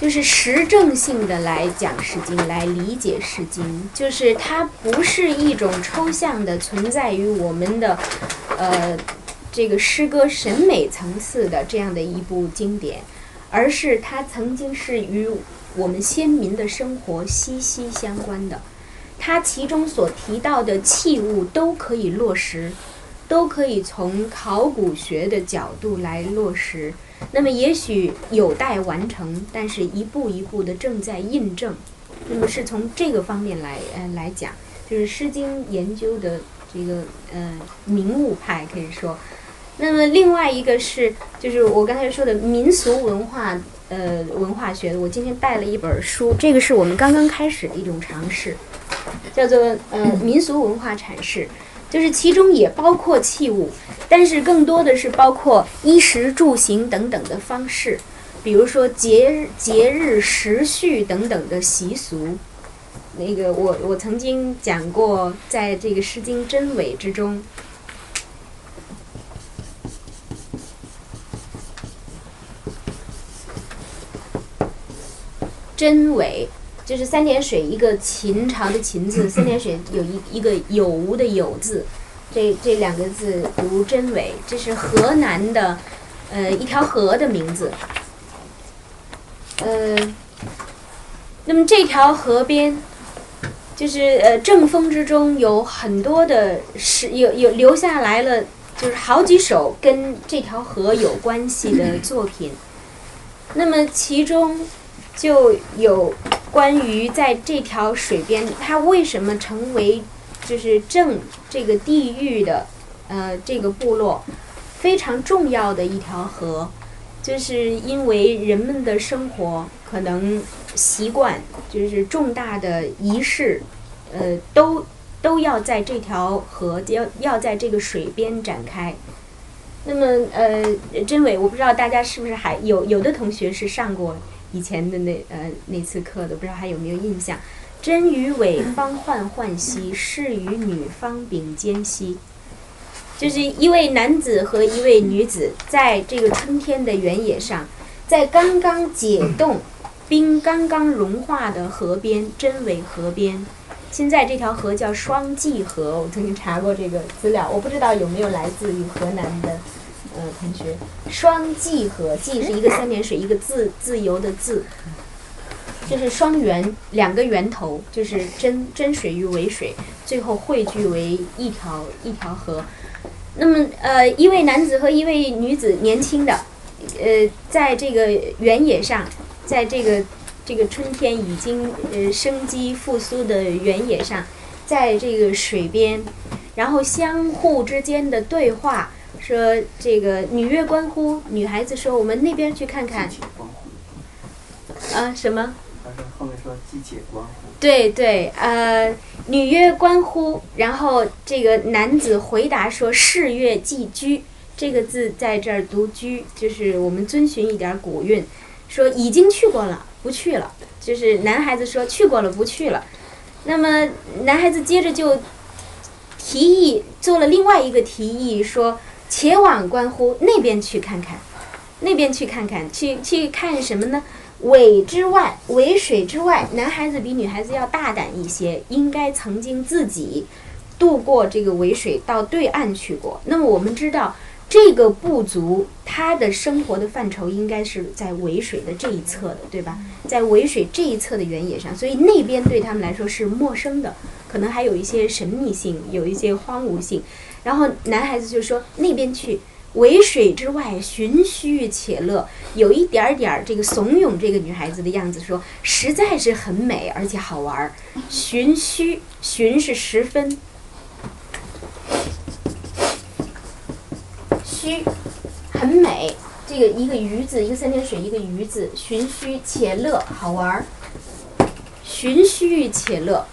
就是实证性的来讲《诗经》，来理解《诗经》，就是它不是一种抽象的存在于我们的，呃，这个诗歌审美层次的这样的一部经典，而是它曾经是与我们先民的生活息息相关的，它其中所提到的器物都可以落实，都可以从考古学的角度来落实。那么也许有待完成，但是一步一步的正在印证。那么是从这个方面来呃来讲，就是《诗经》研究的这个呃名物派可以说。那么另外一个是，就是我刚才说的民俗文化呃文化学的，我今天带了一本书，这个是我们刚刚开始的一种尝试，叫做呃民俗文化阐释。就是其中也包括器物，但是更多的是包括衣食住行等等的方式，比如说节日、节日时序等等的习俗。那个我我曾经讲过，在这个《诗经·真伪》之中，真伪。就是三点水一个秦朝的秦字，<laughs> 三点水有一一个有无的有字，这这两个字读真伪，这是河南的，呃一条河的名字，呃，那么这条河边，就是呃正风之中有很多的诗有有留下来了，就是好几首跟这条河有关系的作品，那么其中就有。关于在这条水边，它为什么成为就是正这个地域的呃这个部落非常重要的一条河，就是因为人们的生活可能习惯就是重大的仪式，呃都都要在这条河要要在这个水边展开。那么呃，真伪，我不知道大家是不是还有有的同学是上过。以前的那呃那次课的不知道还有没有印象？真与伪方患患兮，是与女方秉兼兮。就是一位男子和一位女子在这个春天的原野上，在刚刚解冻、冰刚刚融化的河边，真伪河边。现在这条河叫双季河，我曾经查过这个资料，我不知道有没有来自于河南的。呃，同学，双季河，季是一个三点水，一个自自由的自，就是双源，两个源头，就是真真水与伪水，最后汇聚为一条一条河。那么，呃，一位男子和一位女子，年轻的，呃，在这个原野上，在这个这个春天已经呃生机复苏的原野上，在这个水边，然后相互之间的对话。说这个女曰观乎？女孩子说：“我们那边去看看。”啊，什么？后面说季节观乎？对对，呃，女曰观乎？然后这个男子回答说：“是月季居。”这个字在这儿读居，就是我们遵循一点古韵，说已经去过了，不去了。就是男孩子说去过了，不去了。那么男孩子接着就提议做了另外一个提议，说。且往观乎那边去看看，那边去看看，去去看什么呢？尾之外，尾水之外，男孩子比女孩子要大胆一些，应该曾经自己渡过这个尾水到对岸去过。那么我们知道，这个部族他的生活的范畴应该是在尾水的这一侧的，对吧？在尾水这一侧的原野上，所以那边对他们来说是陌生的。可能还有一些神秘性，有一些荒芜性。然后男孩子就说那边去。为水之外，寻虚且乐，有一点点儿这个怂恿这个女孩子的样子，说实在是很美，而且好玩儿。寻虚，寻是十分，虚，很美。这个一个鱼字，一个三点水，一个鱼字，寻虚且乐，好玩儿。寻虚且乐。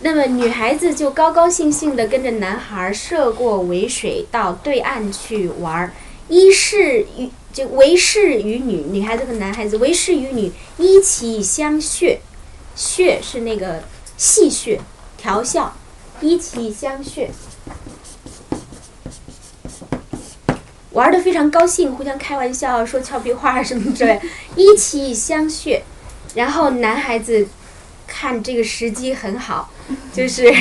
那么女孩子就高高兴兴地跟着男孩涉过渭水到对岸去玩。儿，一是与就为室与女，女孩子和男孩子为室与女一起相谑，谑是那个戏谑、调笑，一起相谑，玩的非常高兴，互相开玩笑，说俏皮话什么之类，一起相谑，然后男孩子看这个时机很好。<laughs> 就是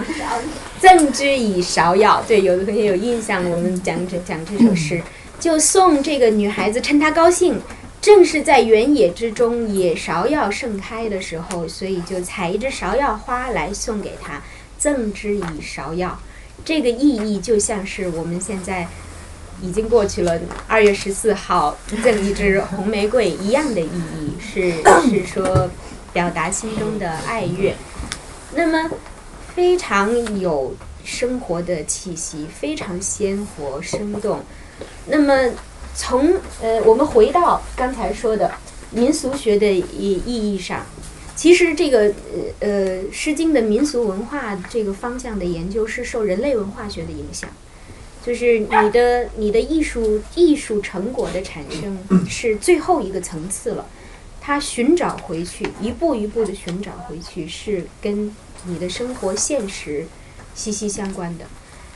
<laughs> 赠之以芍药，对，有的同学有印象，我们讲这讲这首诗，就送这个女孩子，趁她高兴，正是在原野之中，野芍药盛开的时候，所以就采一枝芍药花来送给她，赠之以芍药。这个意义就像是我们现在已经过去了二月十四号赠一支红玫瑰一样的意义，是是说表达心中的爱乐。那么，非常有生活的气息，非常鲜活生动。那么，从呃，我们回到刚才说的民俗学的意意义上，其实这个呃呃《诗经》的民俗文化这个方向的研究是受人类文化学的影响，就是你的你的艺术艺术成果的产生是最后一个层次了。他寻找回去，一步一步的寻找回去，是跟。你的生活现实息息相关的，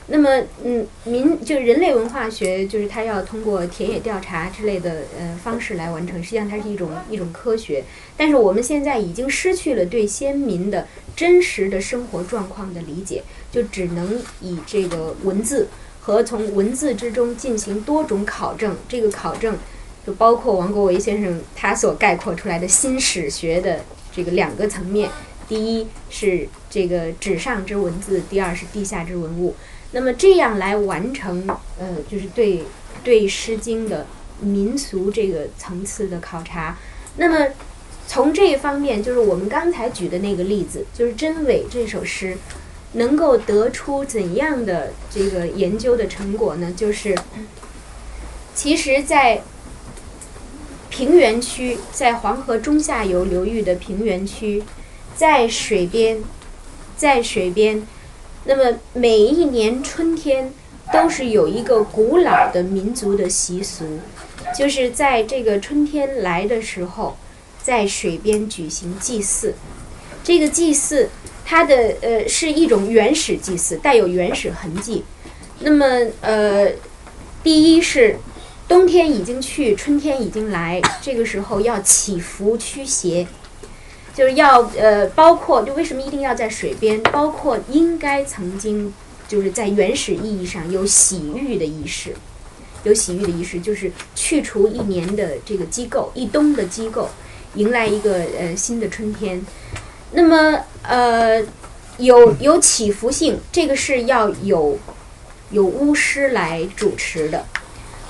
那么，嗯，民就人类文化学，就是它要通过田野调查之类的呃方式来完成。实际上，它是一种一种科学。但是我们现在已经失去了对先民的真实的生活状况的理解，就只能以这个文字和从文字之中进行多种考证。这个考证就包括王国维先生他所概括出来的新史学的这个两个层面。第一是这个纸上之文字，第二是地下之文物。那么这样来完成，呃，就是对对《诗经》的民俗这个层次的考察。那么从这一方面，就是我们刚才举的那个例子，就是真伪这首诗，能够得出怎样的这个研究的成果呢？就是其实，在平原区，在黄河中下游流域的平原区。在水边，在水边，那么每一年春天都是有一个古老的民族的习俗，就是在这个春天来的时候，在水边举行祭祀。这个祭祀，它的呃是一种原始祭祀，带有原始痕迹。那么呃，第一是冬天已经去，春天已经来，这个时候要祈福驱邪。就是要呃，包括就为什么一定要在水边？包括应该曾经就是在原始意义上有洗浴的仪式，有洗浴的仪式，就是去除一年的这个机构，一冬的机构，迎来一个呃新的春天。那么呃，有有祈福性，这个是要有有巫师来主持的，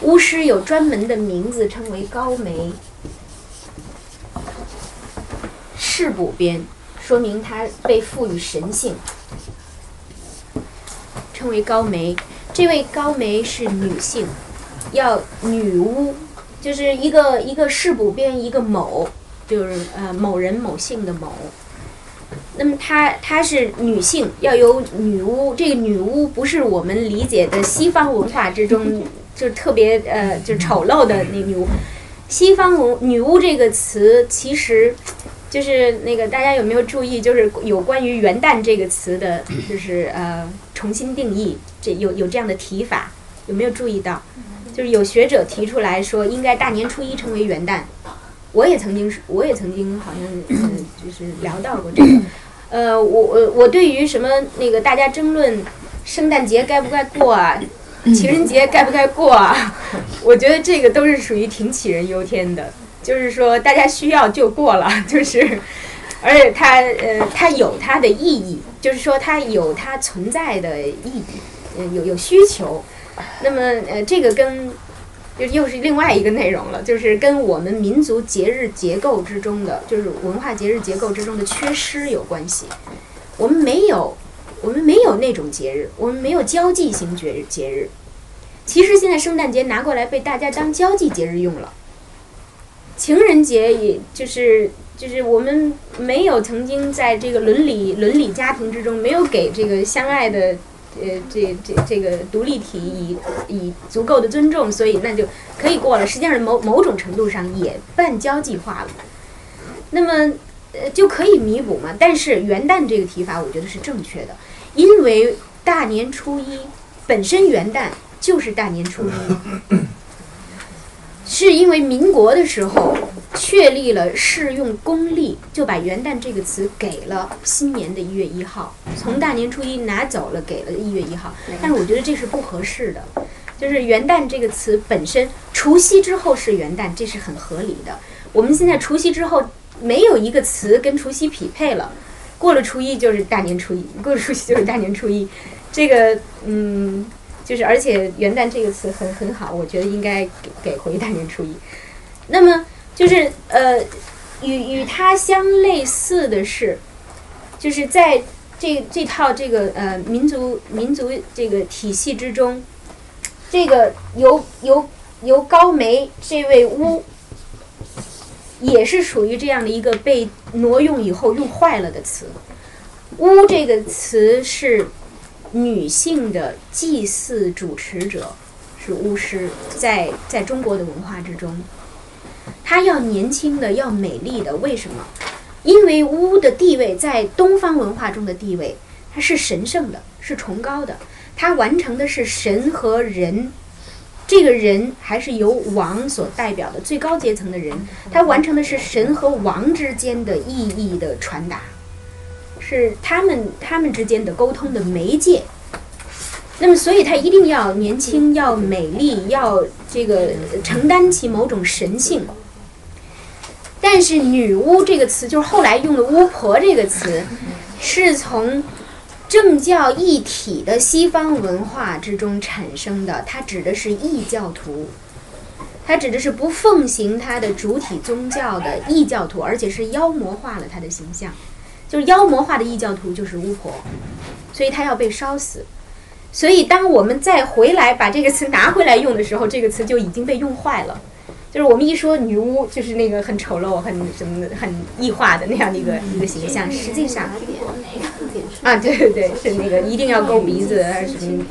巫师有专门的名字，称为高梅。世补边，说明他被赋予神性，称为高梅。这位高梅是女性，要女巫，就是一个一个世补边，一个某，就是呃某人某姓的某。那么她她是女性，要有女巫。这个女巫不是我们理解的西方文化之中就特别呃就是丑陋的那女巫。西方文女巫这个词其实。就是那个，大家有没有注意？就是有关于“元旦”这个词的，就是呃重新定义，这有有这样的提法，有没有注意到？就是有学者提出来说，应该大年初一称为元旦。我也曾经，我也曾经好像嗯，就是聊到过这个。呃，我我我对于什么那个大家争论圣诞节该不该过啊，情人节该不该过啊，<laughs> 我觉得这个都是属于挺杞人忧天的。就是说，大家需要就过了，<laughs> 就是，而且它呃它有它的意义，就是说它有它存在的意义，嗯，有有需求。那么呃这个跟就又是另外一个内容了，就是跟我们民族节日结构之中的，就是文化节日结构之中的缺失有关系。我们没有，我们没有那种节日，我们没有交际型节日节日。其实现在圣诞节拿过来被大家当交际节日用了，情人节也就是就是我们没有曾经在这个伦理伦理家庭之中没有给这个相爱的呃这这这个独立体以以足够的尊重，所以那就可以过了。实际上某某种程度上也半交际化了。那么呃就可以弥补嘛？但是元旦这个提法我觉得是正确的，因为大年初一本身元旦。就是大年初一，<laughs> 是因为民国的时候确立了适用公历，就把元旦这个词给了新年的一月一号，从大年初一拿走了，给了一月一号。但是我觉得这是不合适的，就是元旦这个词本身，除夕之后是元旦，这是很合理的。我们现在除夕之后没有一个词跟除夕匹配了，过了初一就是大年初一，过了除夕就是大年初一，这个嗯。就是，而且元旦这个词很很好，我觉得应该给给回大年初一。那么就是呃，与与它相类似的是，就是在这这套这个呃民族民族这个体系之中，这个由由由高梅这位巫，也是属于这样的一个被挪用以后用坏了的词。巫这个词是。女性的祭祀主持者是巫师，在在中国的文化之中，她要年轻的，要美丽的。为什么？因为巫的地位在东方文化中的地位，它是神圣的，是崇高的。它完成的是神和人，这个人还是由王所代表的最高阶层的人，他完成的是神和王之间的意义的传达。是他们他们之间的沟通的媒介，那么所以他一定要年轻，要美丽，要这个承担起某种神性。但是“女巫”这个词，就是后来用的“巫婆”这个词，是从政教一体的西方文化之中产生的。它指的是异教徒，它指的是不奉行它的主体宗教的异教徒，而且是妖魔化了他的形象。就是妖魔化的异教徒就是巫婆，所以他要被烧死。所以当我们再回来把这个词拿回来用的时候，这个词就已经被用坏了。就是我们一说女巫，就是那个很丑陋、很什么、很异化的那样的一个一个形象。实际上，啊，对对对，是那个一定要勾鼻子还是什么？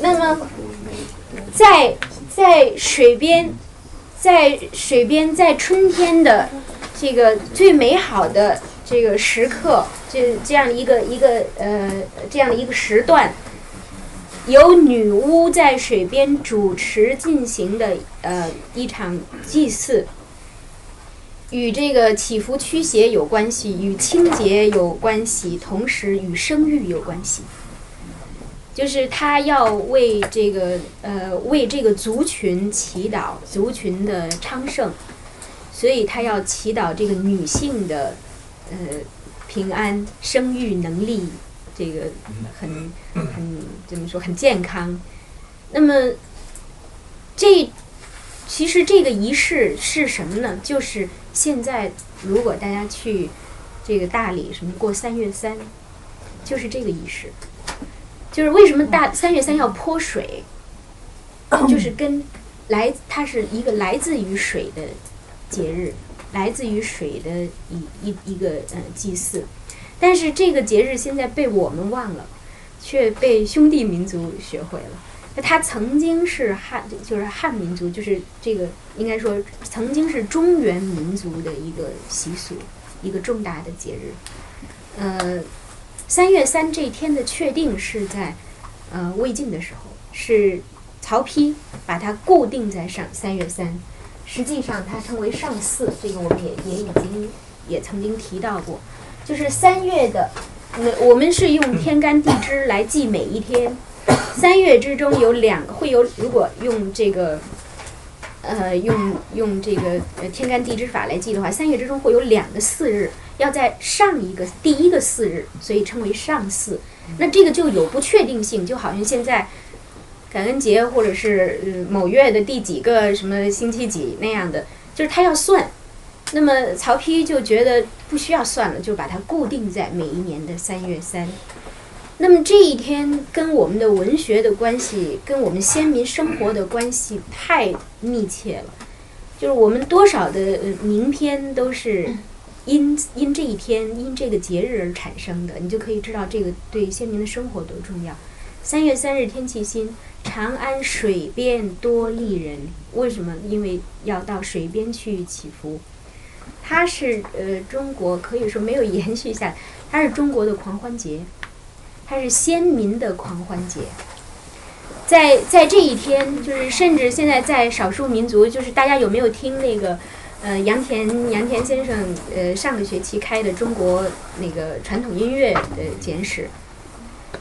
那么，在在水边，在水边，在春天的这个最美好的。这个时刻，这这样一个一个呃，这样的一个时段，由女巫在水边主持进行的呃一场祭祀，与这个起伏驱邪有关系，与清洁有关系，同时与生育有关系。就是他要为这个呃为这个族群祈祷，族群的昌盛，所以他要祈祷这个女性的。呃，平安、生育能力，这个很很怎么说？很健康。那么，这其实这个仪式是什么呢？就是现在如果大家去这个大理什么过三月三，就是这个仪式。就是为什么大三月三要泼水？就是跟来，它是一个来自于水的节日。来自于水的一一一个呃祭祀，但是这个节日现在被我们忘了，却被兄弟民族学会了。那它曾经是汉，就是汉民族，就是这个应该说曾经是中原民族的一个习俗，一个重大的节日。呃，三月三这一天的确定是在呃魏晋的时候，是曹丕把它固定在上三月三。实际上，它称为上巳，这个我们也也已经也曾经提到过，就是三月的，那我们是用天干地支来记每一天。三月之中有两个会有，如果用这个呃用用这个呃天干地支法来记的话，三月之中会有两个巳日，要在上一个第一个巳日，所以称为上巳。那这个就有不确定性，就好像现在感恩节或者是呃某月的第几个什么星期几那样的，就是他要算。那么曹丕就觉得不需要算了，就把它固定在每一年的三月三。那么这一天跟我们的文学的关系，跟我们先民生活的关系太密切了。就是我们多少的呃名篇都是因 <laughs> 因这一天、因这个节日而产生的，你就可以知道这个对先民的生活多重要。三月三日天气新，长安水边多丽人。为什么？因为要到水边去祈福。它是呃中国可以说没有延续下来，<laughs> 它是中国的狂欢节，它是先民的狂欢节。在在这一天，就是甚至现在在少数民族，就是大家有没有听那个呃杨田杨田先生呃上个学期开的中国那个传统音乐的简史，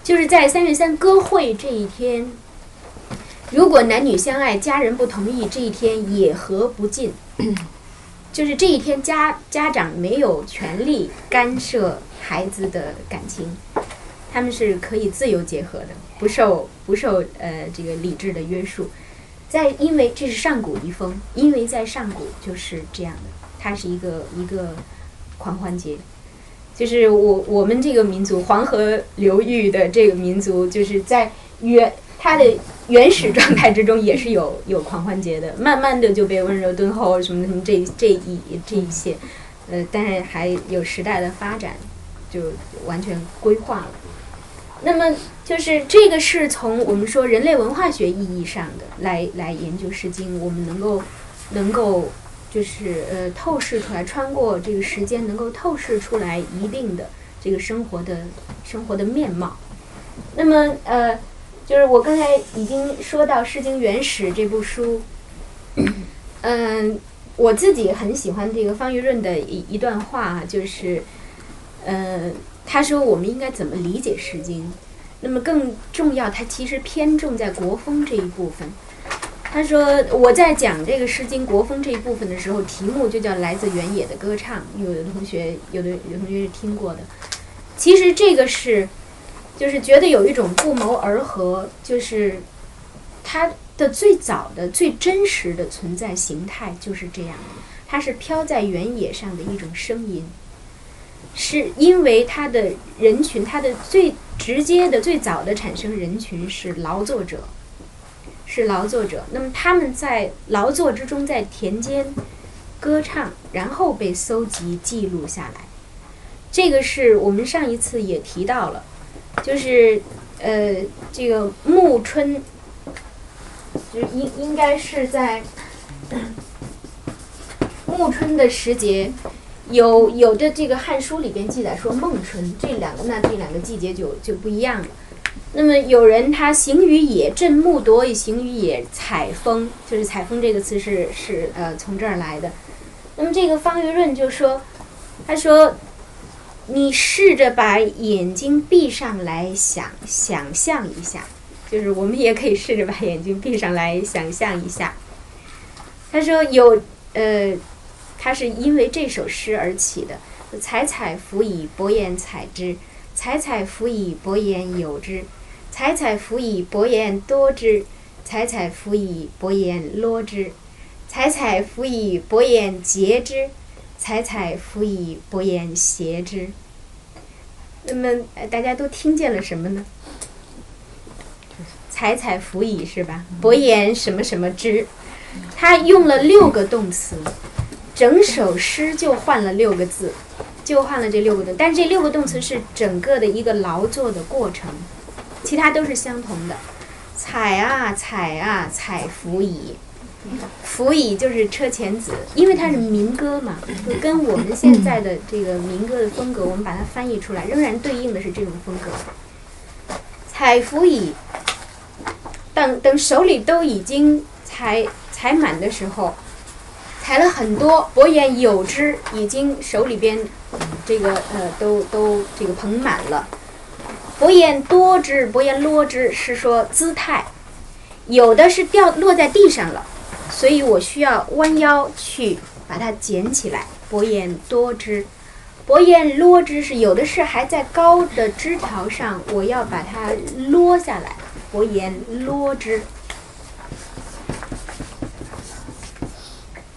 就是在三月三歌会这一天，如果男女相爱，家人不同意，这一天也合不尽。就是这一天家家长没有权利干涉孩子的感情，他们是可以自由结合的，不受不受呃这个理智的约束。在因为这是上古遗风，因为在上古就是这样的，它是一个一个狂欢节。就是我我们这个民族黄河流域的这个民族，就是在原它的原始状态之中也是有 <laughs> 有狂欢节的，慢慢的就被温柔敦厚什么什么这这一这一些，呃，但是还有时代的发展，就完全规划了。那么就是这个是从我们说人类文化学意义上的来来研究《诗经》，我们能够能够就是呃透视出来，穿过这个时间，能够透视出来一定的这个生活的生活的面貌。那么呃，就是我刚才已经说到《诗经原始》这部书，嗯，我自己很喜欢这个方玉润的一一段话啊，就是呃。他说：“我们应该怎么理解《诗经》？那么更重要，他其实偏重在国风这一部分。他说，我在讲这个《诗经》国风这一部分的时候，题目就叫《来自原野的歌唱》。有的同学，有的有同学是听过的。其实这个是，就是觉得有一种不谋而合，就是它的最早的、最真实的存在形态就是这样的。它是飘在原野上的一种声音。”是因为他的人群，他的最直接的、最早的产生人群是劳作者，是劳作者。那么他们在劳作之中，在田间歌唱，然后被搜集记录下来。这个是我们上一次也提到了，就是呃，这个暮春，就应应该是在 <clears throat> 暮春的时节。有有的这个《汉书》里边记载说孟春，这两个那这两个季节就就不一样了。那么有人他行于野，振木铎以行于野，采风，就是采风这个词是是呃从这儿来的。那么这个方玉润就说，他说，你试着把眼睛闭上来想想象一下，就是我们也可以试着把眼睛闭上来想象一下。他说有呃。他是因为这首诗而起的，“采采芣以薄言采之，采采芣以薄言有之，采采芣以薄言多之，采采芣以薄言落之，采采芣以薄言结之，采采芣以薄言谐之。”那么大家都听见了什么呢？“采采芣以”是吧？薄言什么什么之，它用了六个动词。整首诗就换了六个字，就换了这六个字，但这六个动词是整个的一个劳作的过程，其他都是相同的。采啊采啊采芣以，芣以就是车前子，因为它是民歌嘛，就跟我们现在的这个民歌的风格，我们把它翻译出来，仍然对应的是这种风格。采芣以，等等手里都已经采采满的时候。采了很多，伯言有之，已经手里边，这个呃都都这个捧满了。伯言多之，伯言落之，是说姿态，有的是掉落在地上了，所以我需要弯腰去把它捡起来。薄言多枝，薄言落枝是有的是还在高的枝条上，我要把它落下来。薄言落枝，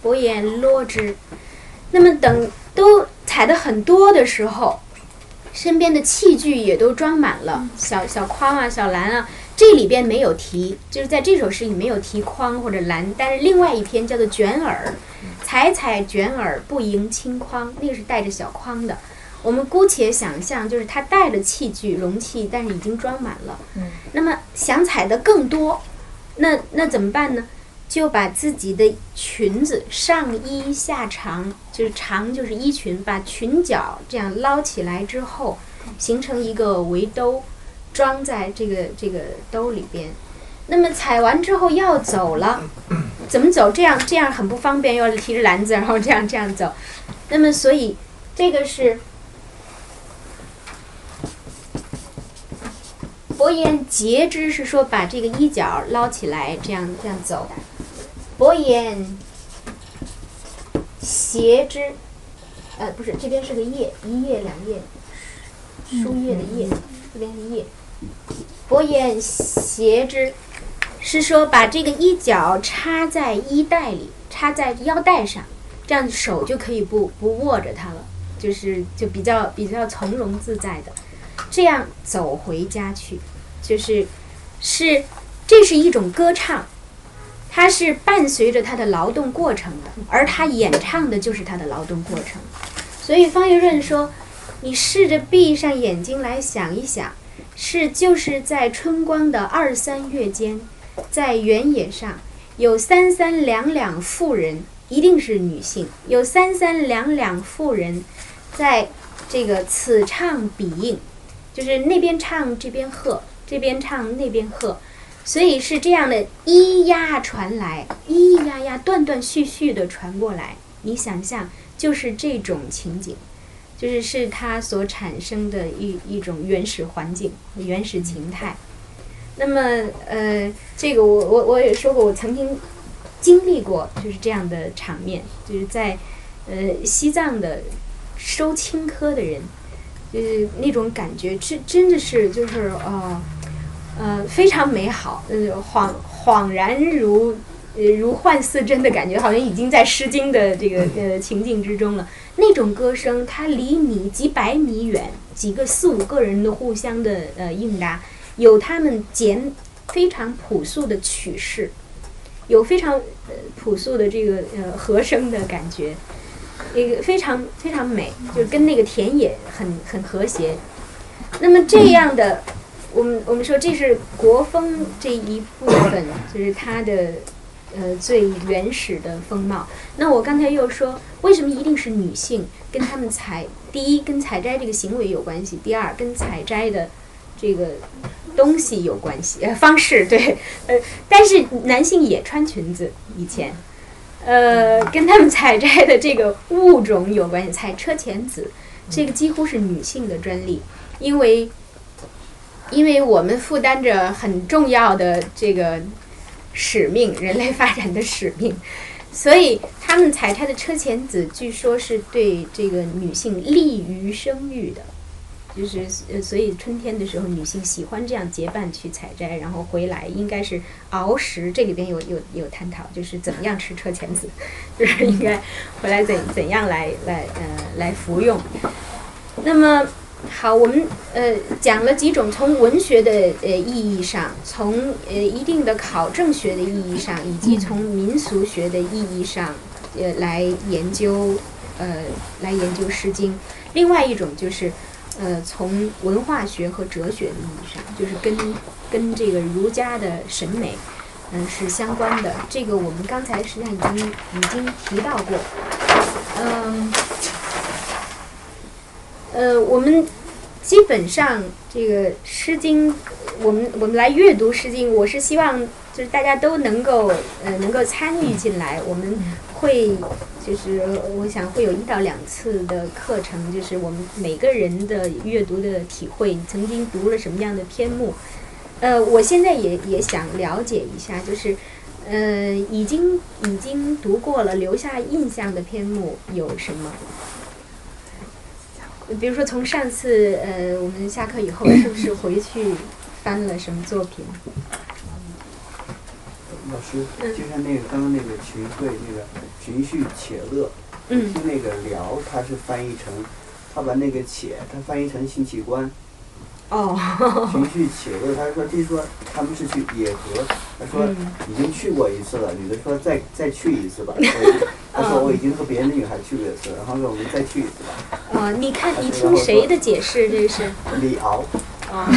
薄言落枝。那么等都采的很多的时候，身边的器具也都装满了，小小筐啊，小篮啊。这里边没有提，就是在这首诗里没有提筐或者篮，但是另外一篇叫做卷耳，采采卷耳不盈轻筐，那个是带着小筐的。我们姑且想象，就是他带了器具容器，但是已经装满了。嗯。那么想采的更多，那那怎么办呢？就把自己的裙子上衣下长，就是长就是衣裙，把裙角这样捞起来之后，形成一个围兜。装在这个这个兜里边，那么采完之后要走了，<coughs> 怎么走？这样这样很不方便，要提着篮子，然后这样这样走。那么所以这个是伯言截肢，是说把这个衣角捞起来，这样这样走。伯言斜肢，呃，不是，这边是个叶，一叶两叶，书叶的叶，这边是叶。伯言斜之，是说把这个衣角插在衣带里，插在腰带上，这样手就可以不不握着它了，就是就比较比较从容自在的，这样走回家去，就是是这是一种歌唱，它是伴随着他的劳动过程的，而他演唱的就是他的劳动过程，所以方玉润说，你试着闭上眼睛来想一想。是，就是在春光的二三月间，在原野上有三三两两妇人，一定是女性，有三三两两妇人，在这个此唱彼应，就是那边唱这边和，这边唱那边和，所以是这样的咿呀传来，咿咿呀呀断断续续的传过来，你想象就是这种情景。就是是它所产生的一一种原始环境、原始形态。那么，呃，这个我我我也说过，我曾经经历过就是这样的场面，就是在呃西藏的收青稞的人，就是那种感觉，真真的是就是呃呃非常美好，呃恍恍然如呃如幻似真的感觉，好像已经在《诗经》的这个呃情境之中了。那种歌声，它离你几百米远，几个四五个人的互相的呃应答，有他们简非常朴素的曲式，有非常呃朴素的这个呃和声的感觉，那个非常非常美，就是跟那个田野很很和谐。那么这样的，我们我们说这是国风这一部分，就是它的。呃，最原始的风貌。那我刚才又说，为什么一定是女性？跟他们采，第一跟采摘这个行为有关系；第二跟采摘的这个东西有关系，呃，方式对。呃，但是男性也穿裙子，以前，呃，跟他们采摘的这个物种有关系。采车前子，这个几乎是女性的专利，因为，因为我们负担着很重要的这个。使命，人类发展的使命，<laughs> 所以他们采摘的车前子，据说是对这个女性利于生育的，就是呃，所以春天的时候，女性喜欢这样结伴去采摘，然后回来应该是熬食。这里边有有有探讨，就是怎么样吃车前子，<laughs> 就是应该回来怎怎样来来呃来服用。那么。好，我们呃讲了几种从文学的呃意义上，从呃一定的考证学的意义上，以及从民俗学的意义上，呃来研究呃来研究《诗经》。另外一种就是呃从文化学和哲学的意义上，就是跟跟这个儒家的审美嗯是相关的。这个我们刚才实际上已经已经提到过，嗯。呃，我们基本上这个《诗经》，我们我们来阅读《诗经》，我是希望就是大家都能够呃能够参与进来。我们会就是我想会有一到两次的课程，就是我们每个人的阅读的体会，曾经读了什么样的篇目。呃，我现在也也想了解一下，就是呃，已经已经读过了，留下印象的篇目有什么？比如说，从上次呃，我们下课以后，<coughs> 是不是回去翻了什么作品？老师，就像那个刚刚那个群会那个群序且乐，嗯听那个聊，他是翻译成，他把那个且他翻译成性器官，哦，情绪且乐。他说，听说他们是去野河，他说嗯已经去过一次了，女的说再再去一次吧。<laughs> 他说我已经和别的女孩去过一次，然后说我们再去一次吧。哦，你看，你听谁的解释？这是？李敖，哦，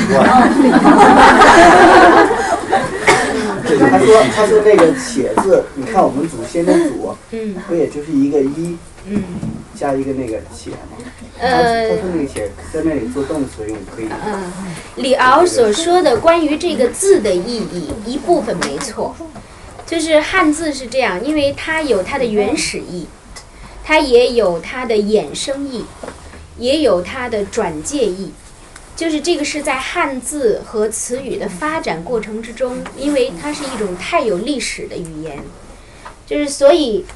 对，他说他说那个且字，你看我们祖先的祖，嗯不也就是一个一嗯，加一个那个且吗？呃他说那个且在那里做动词用可以。嗯，李敖所说的关于这个字的意义，一部分没错，就是汉字是这样，因为它有它的原始意，它也有它的衍生意，也有它的转介意。就是这个是在汉字和词语的发展过程之中，因为它是一种太有历史的语言，就是所以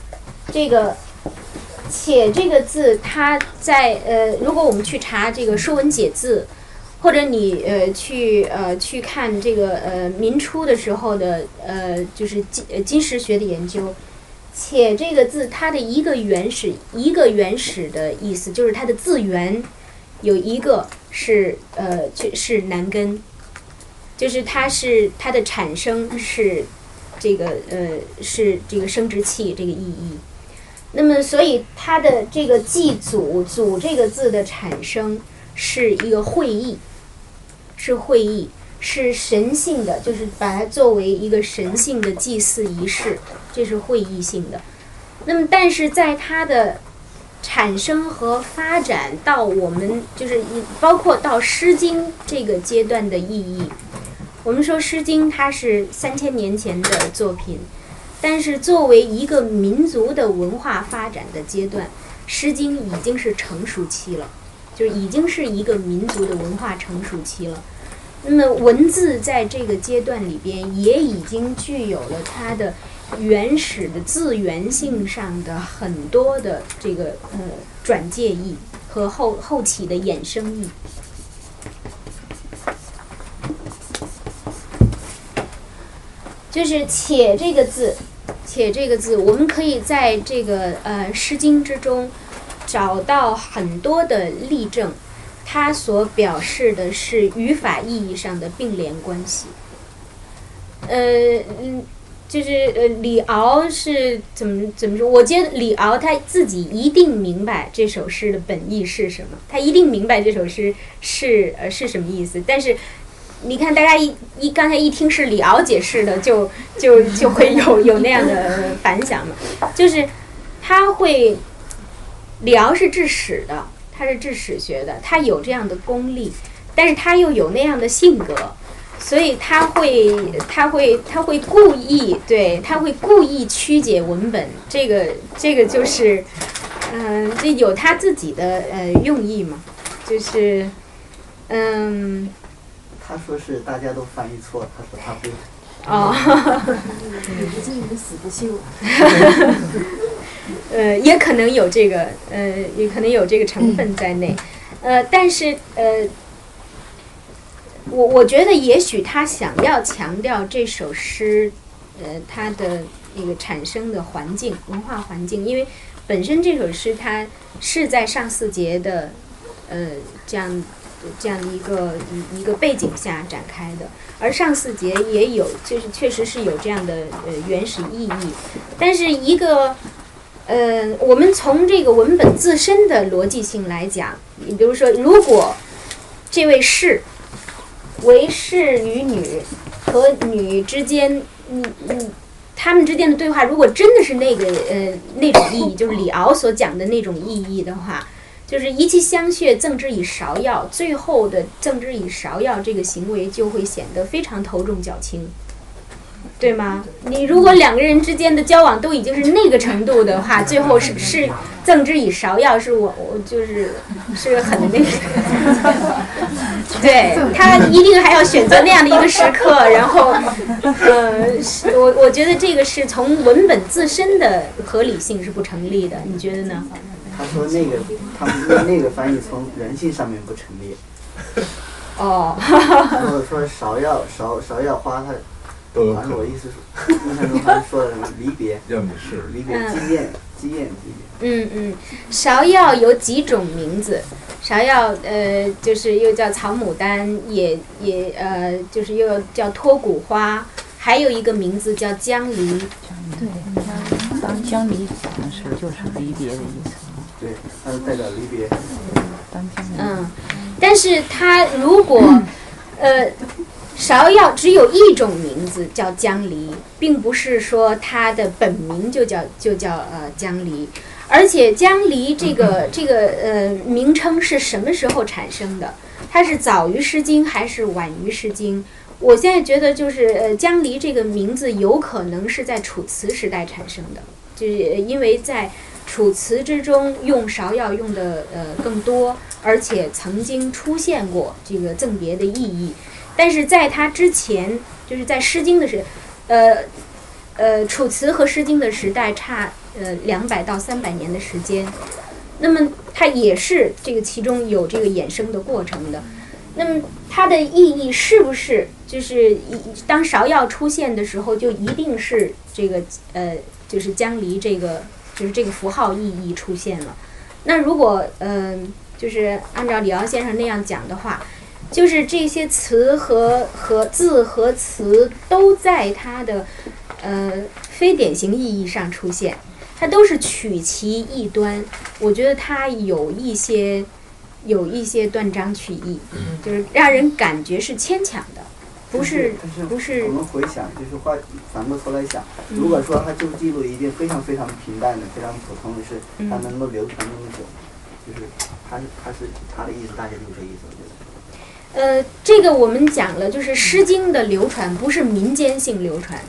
这个“且”这个字，它在呃，如果我们去查这个《说文解字》，或者你呃去呃去看这个呃民初的时候的呃就是金呃金石学的研究，“且”这个字它的一个原始一个原始的意思就是它的字源有一个是呃就是南根，就是它是它的产生是这个呃是这个生殖器这个意义。那么，所以它的这个祭祖“祖”这个字的产生是一个会意，是会意，是神性的，就是把它作为一个神性的祭祀仪式，这是会意性的。那么，但是在它的产生和发展到我们就是包括到《诗经》这个阶段的意义，我们说《诗经》它是三千年前的作品。但是作为一个民族的文化发展的阶段，《诗经》已经是成熟期了，就是已经是一个民族的文化成熟期了。那么文字在这个阶段里边也已经具有了它的原始的字源性上的很多的这个呃转介意和后后起的衍生意。就是“且”这个字，“且”这个字，我们可以在这个呃《诗经》之中找到很多的例证，它所表示的是语法意义上的并联关系。呃，嗯，就是呃，李敖是怎么怎么说？我觉得李敖他自己一定明白这首诗的本意是什么，他一定明白这首诗是呃是什么意思，但是。你看，大家一一刚才一听是李敖解释的，就就就会有 <laughs> 有那样的反响嘛。就是他会，李敖是治史的，他是治史学的，他有这样的功力，但是他又有那样的性格，所以他会他会他会故意对他会故意曲解文本，这个这个就是，嗯、这有他自己的呃用意嘛，就是嗯。他说是大家都翻译错，他说他会。哦，不进一个死不休。呃，也可能有这个，呃，也可能有这个成分在内，呃，但是呃，我我觉得也许他想要强调这首诗，呃，它的那个产生的环境，文化环境，因为本身这首诗它是在上巳节的，呃，这样。这样的一个一一个背景下展开的，而上巳节也有，就是确实是有这样的呃原始意义，但是一个呃，我们从这个文本自身的逻辑性来讲，你比如说，如果这位士为士与女和女之间，嗯嗯，他们之间的对话，如果真的是那个呃那种意义，就是李敖所讲的那种意义的话。就是一气相血，赠之以芍药。最后的赠之以芍药这个行为就会显得非常头重脚轻，对吗？你如果两个人之间的交往都已经是那个程度的话，最后是是赠之以芍药，是我我就是是很那个，对他一定还要选择那样的一个时刻，然后，呃，我我觉得这个是从文本自身的合理性是不成立的，你觉得呢？他说那个他们说那个翻译从人性上面不成立，哦，或者说芍药芍芍药花它，都有可能反正我意思是，印象中好像说的什么离别，要么是离别积燕积燕积嗯嗯，芍药有几种名字，芍药呃就是又叫草牡丹，也也呃就是又叫脱骨花，还有一个名字叫江离。对，当江离好像是就是离别的意思。对，它是代表离别。嗯，但是它如果呃芍药只有一种名字叫江离，并不是说它的本名就叫就叫呃江离。而且江离这个这个呃名称是什么时候产生的？它是早于《诗经》还是晚于《诗经》？我现在觉得就是呃江离这个名字有可能是在楚辞时代产生的，就是因为在楚辞之中用芍药用的呃更多，而且曾经出现过这个赠别的意义。但是在它之前，就是在《诗经》的时，呃呃楚辞和《诗经》的时代差。呃，两百到三百年的时间，那么它也是这个其中有这个衍生的过程的。那么它的意义是不是就是当芍药出现的时候，就一定是这个呃，就是江离这个就是这个符号意义出现了？那如果嗯，就是按照李敖先生那样讲的话，就是这些词和和字和词都在它的呃非典型意义上出现。它都是取其异端，我觉得它有一些有一些断章取义，就是让人感觉是牵强的，不是不是。我们回想，就是话反过头来想，如果说它就记录一件非常非常平淡的、非常普通的事，它能够流传那么久，就是它它是它的意思，大概就是这意思，我觉得。呃，这个我们讲了，就是《诗经》的流传不是民间性流传。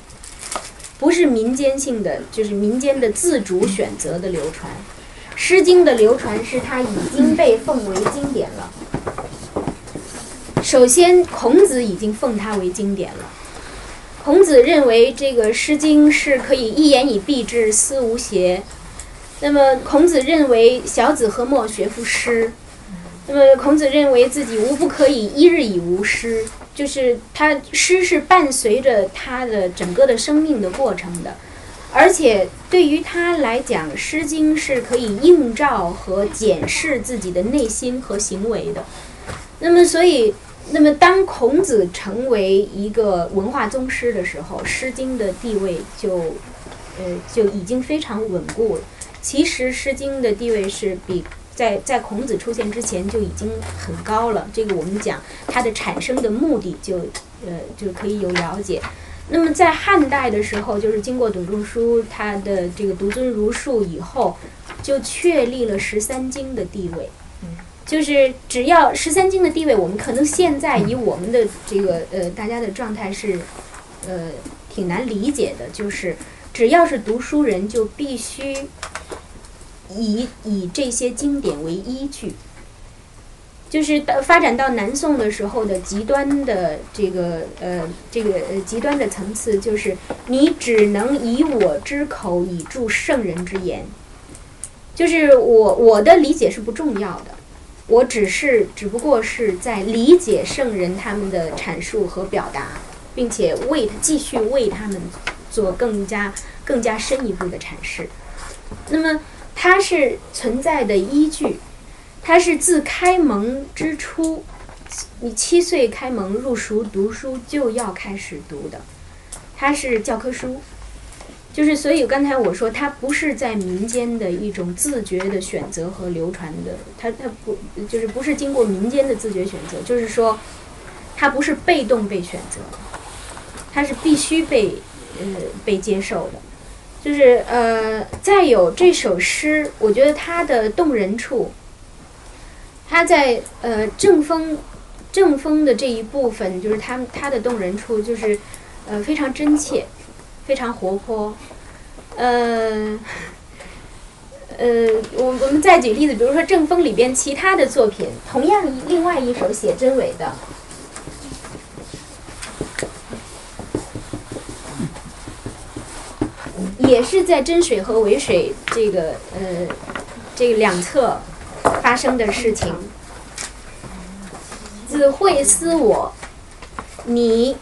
不是民间性的，就是民间的自主选择的流传，《诗经》的流传是它已经被奉为经典了。首先，孔子已经奉它为经典了。孔子认为这个《诗经》是可以一言以蔽之，思无邪。那么，孔子认为小子何莫学夫诗？那么，孔子认为自己无不可以一日以无诗。就是他诗是伴随着他的整个的生命的过程的，而且对于他来讲，《诗经》是可以映照和检视自己的内心和行为的。那么，所以，那么当孔子成为一个文化宗师的时候，《诗经》的地位就，呃，就已经非常稳固了。其实，《诗经》的地位是比。在在孔子出现之前就已经很高了，这个我们讲它的产生的目的就呃就可以有了解。那么在汉代的时候，就是经过董仲舒他的这个独尊儒术以后，就确立了十三经的地位。就是只要十三经的地位，我们可能现在以我们的这个呃大家的状态是呃挺难理解的，就是只要是读书人就必须。以以这些经典为依据，就是发展到南宋的时候的极端的这个呃这个呃极端的层次，就是你只能以我之口以助圣人之言，就是我我的理解是不重要的，我只是只不过是在理解圣人他们的阐述和表达，并且为他继续为他们做更加更加深一步的阐释，那么。它是存在的依据，它是自开蒙之初，你七岁开蒙入塾读书就要开始读的，它是教科书，就是所以刚才我说它不是在民间的一种自觉的选择和流传的，它它不就是不是经过民间的自觉选择，就是说它不是被动被选择，它是必须被呃被接受的。就是呃，再有这首诗，我觉得它的动人处，它在呃正风正风的这一部分，就是它它的动人处，就是呃非常真切，非常活泼，呃呃，我我们再举例子，比如说正风里边其他的作品，同样一另外一首写真伪的，也是在真水和伪水这个呃这个两侧发生的事情。子会思我，你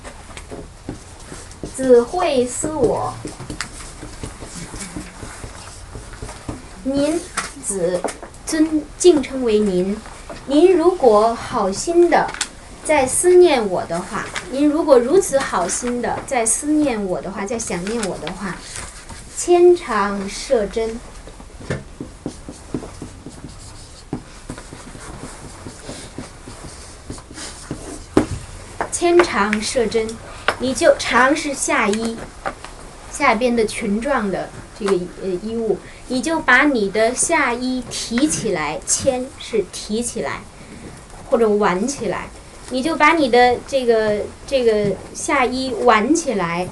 子会思我，您子尊敬称为您。您如果好心的在思念我的话，您如果如此好心的在思念我的话，在想念我的话，牵肠射针。牵肠射针，你就肠是下衣，下边的裙状的这个呃衣物，你就把你的下衣提起来，牵是提起来或者挽起来，你就把你的这个这个下衣挽起来，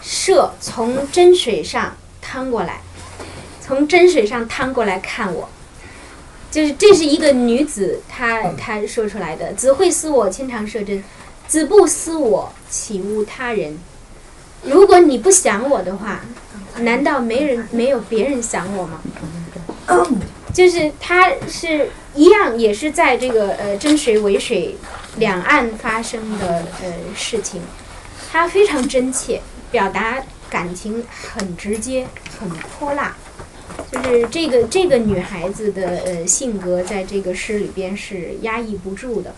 射从真水上趟过来，从真水上趟过来看我。就是这是一个女子，她她说出来的。子会思我，牵肠射针；子不思我，岂无他人？如果你不想我的话，难道没人没有别人想我吗？就是他是一样，也是在这个呃真水伪水两岸发生的呃事情，他非常真切，表达感情很直接，很泼辣。就是这个这个女孩子的呃性格，在这个诗里边是压抑不住的。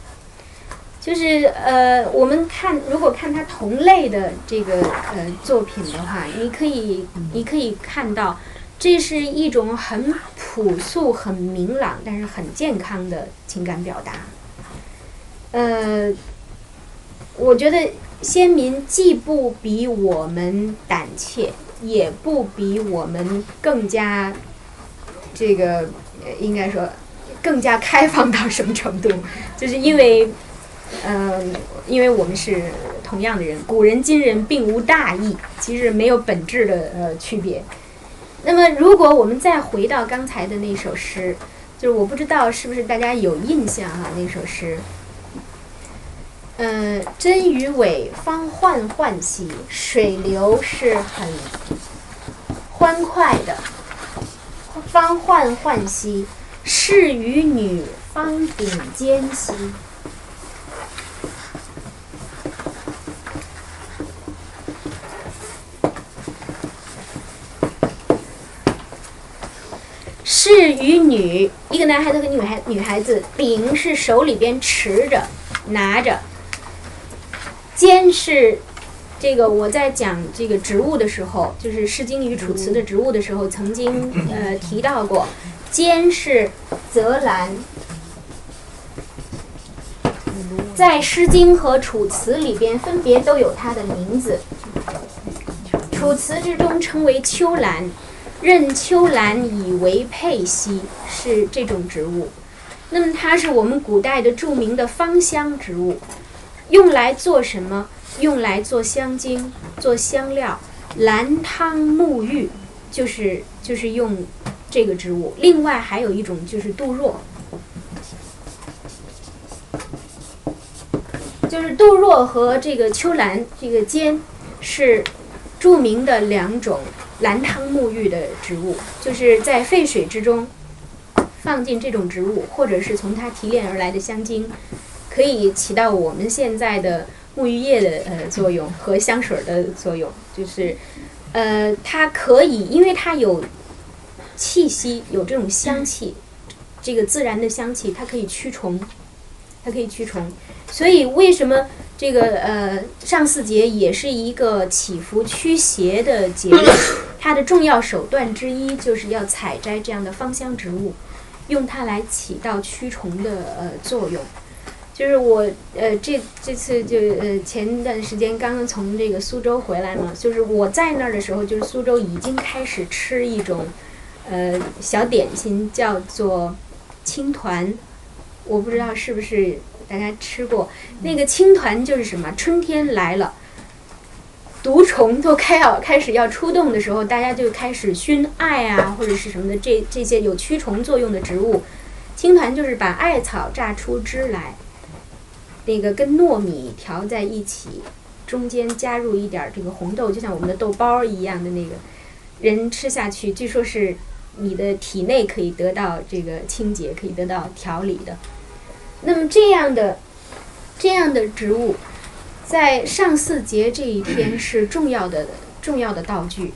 就是呃，我们看如果看他同类的这个呃作品的话，你可以你可以看到，这是一种很朴素、很明朗，但是很健康的情感表达。呃，我觉得先民既不比我们胆怯。也不比我们更加，这个应该说更加开放到什么程度？就是因为，嗯，因为我们是同样的人，古人今人并无大异，其实没有本质的呃区别。那么，如果我们再回到刚才的那首诗，就是我不知道是不是大家有印象哈？那首诗。嗯，真与伪方幻幻兮，水流是很欢快的。方幻幻兮，士与女方顶尖兮。士与女，一个男孩子和女孩女孩子，柄是手里边持着，拿着。兼是，这个我在讲这个植物的时候，就是《诗经》与《楚辞》的植物的时候，曾经呃提到过，兼是泽兰，在《诗经》和《楚辞》里边分别都有它的名字。《楚辞》之中称为秋兰，任秋兰以为佩兮，是这种植物。那么它是我们古代的著名的芳香植物。用来做什么？用来做香精、做香料、兰汤沐浴，就是就是用这个植物。另外还有一种就是杜若，就是杜若和这个秋兰这个尖是著名的两种兰汤沐浴的植物，就是在沸水之中放进这种植物，或者是从它提炼而来的香精。可以起到我们现在的沐浴液的呃作用和香水的作用，就是，呃，它可以，因为它有气息，有这种香气，这个自然的香气，它可以驱虫，它可以驱虫。所以为什么这个呃上巳节也是一个祈福驱邪的节日？<laughs> 它的重要手段之一就是要采摘这样的芳香植物，用它来起到驱虫的呃作用。就是我呃这这次就呃前段时间刚刚从这个苏州回来嘛，就是我在那儿的时候，就是苏州已经开始吃一种呃小点心，叫做青团，我不知道是不是大家吃过。那个青团就是什么？春天来了，毒虫都开要开始要出动的时候，大家就开始熏艾啊，或者是什么的，这这些有驱虫作用的植物，青团就是把艾草榨出汁来，那个跟糯米调在一起，中间加入一点这个红豆，就像我们的豆包一样的那个，人吃下去，据说是你的体内可以得到这个清洁，可以得到调理的。那么这样的这样的植物，在上巳节这一天是重要的重要的道具，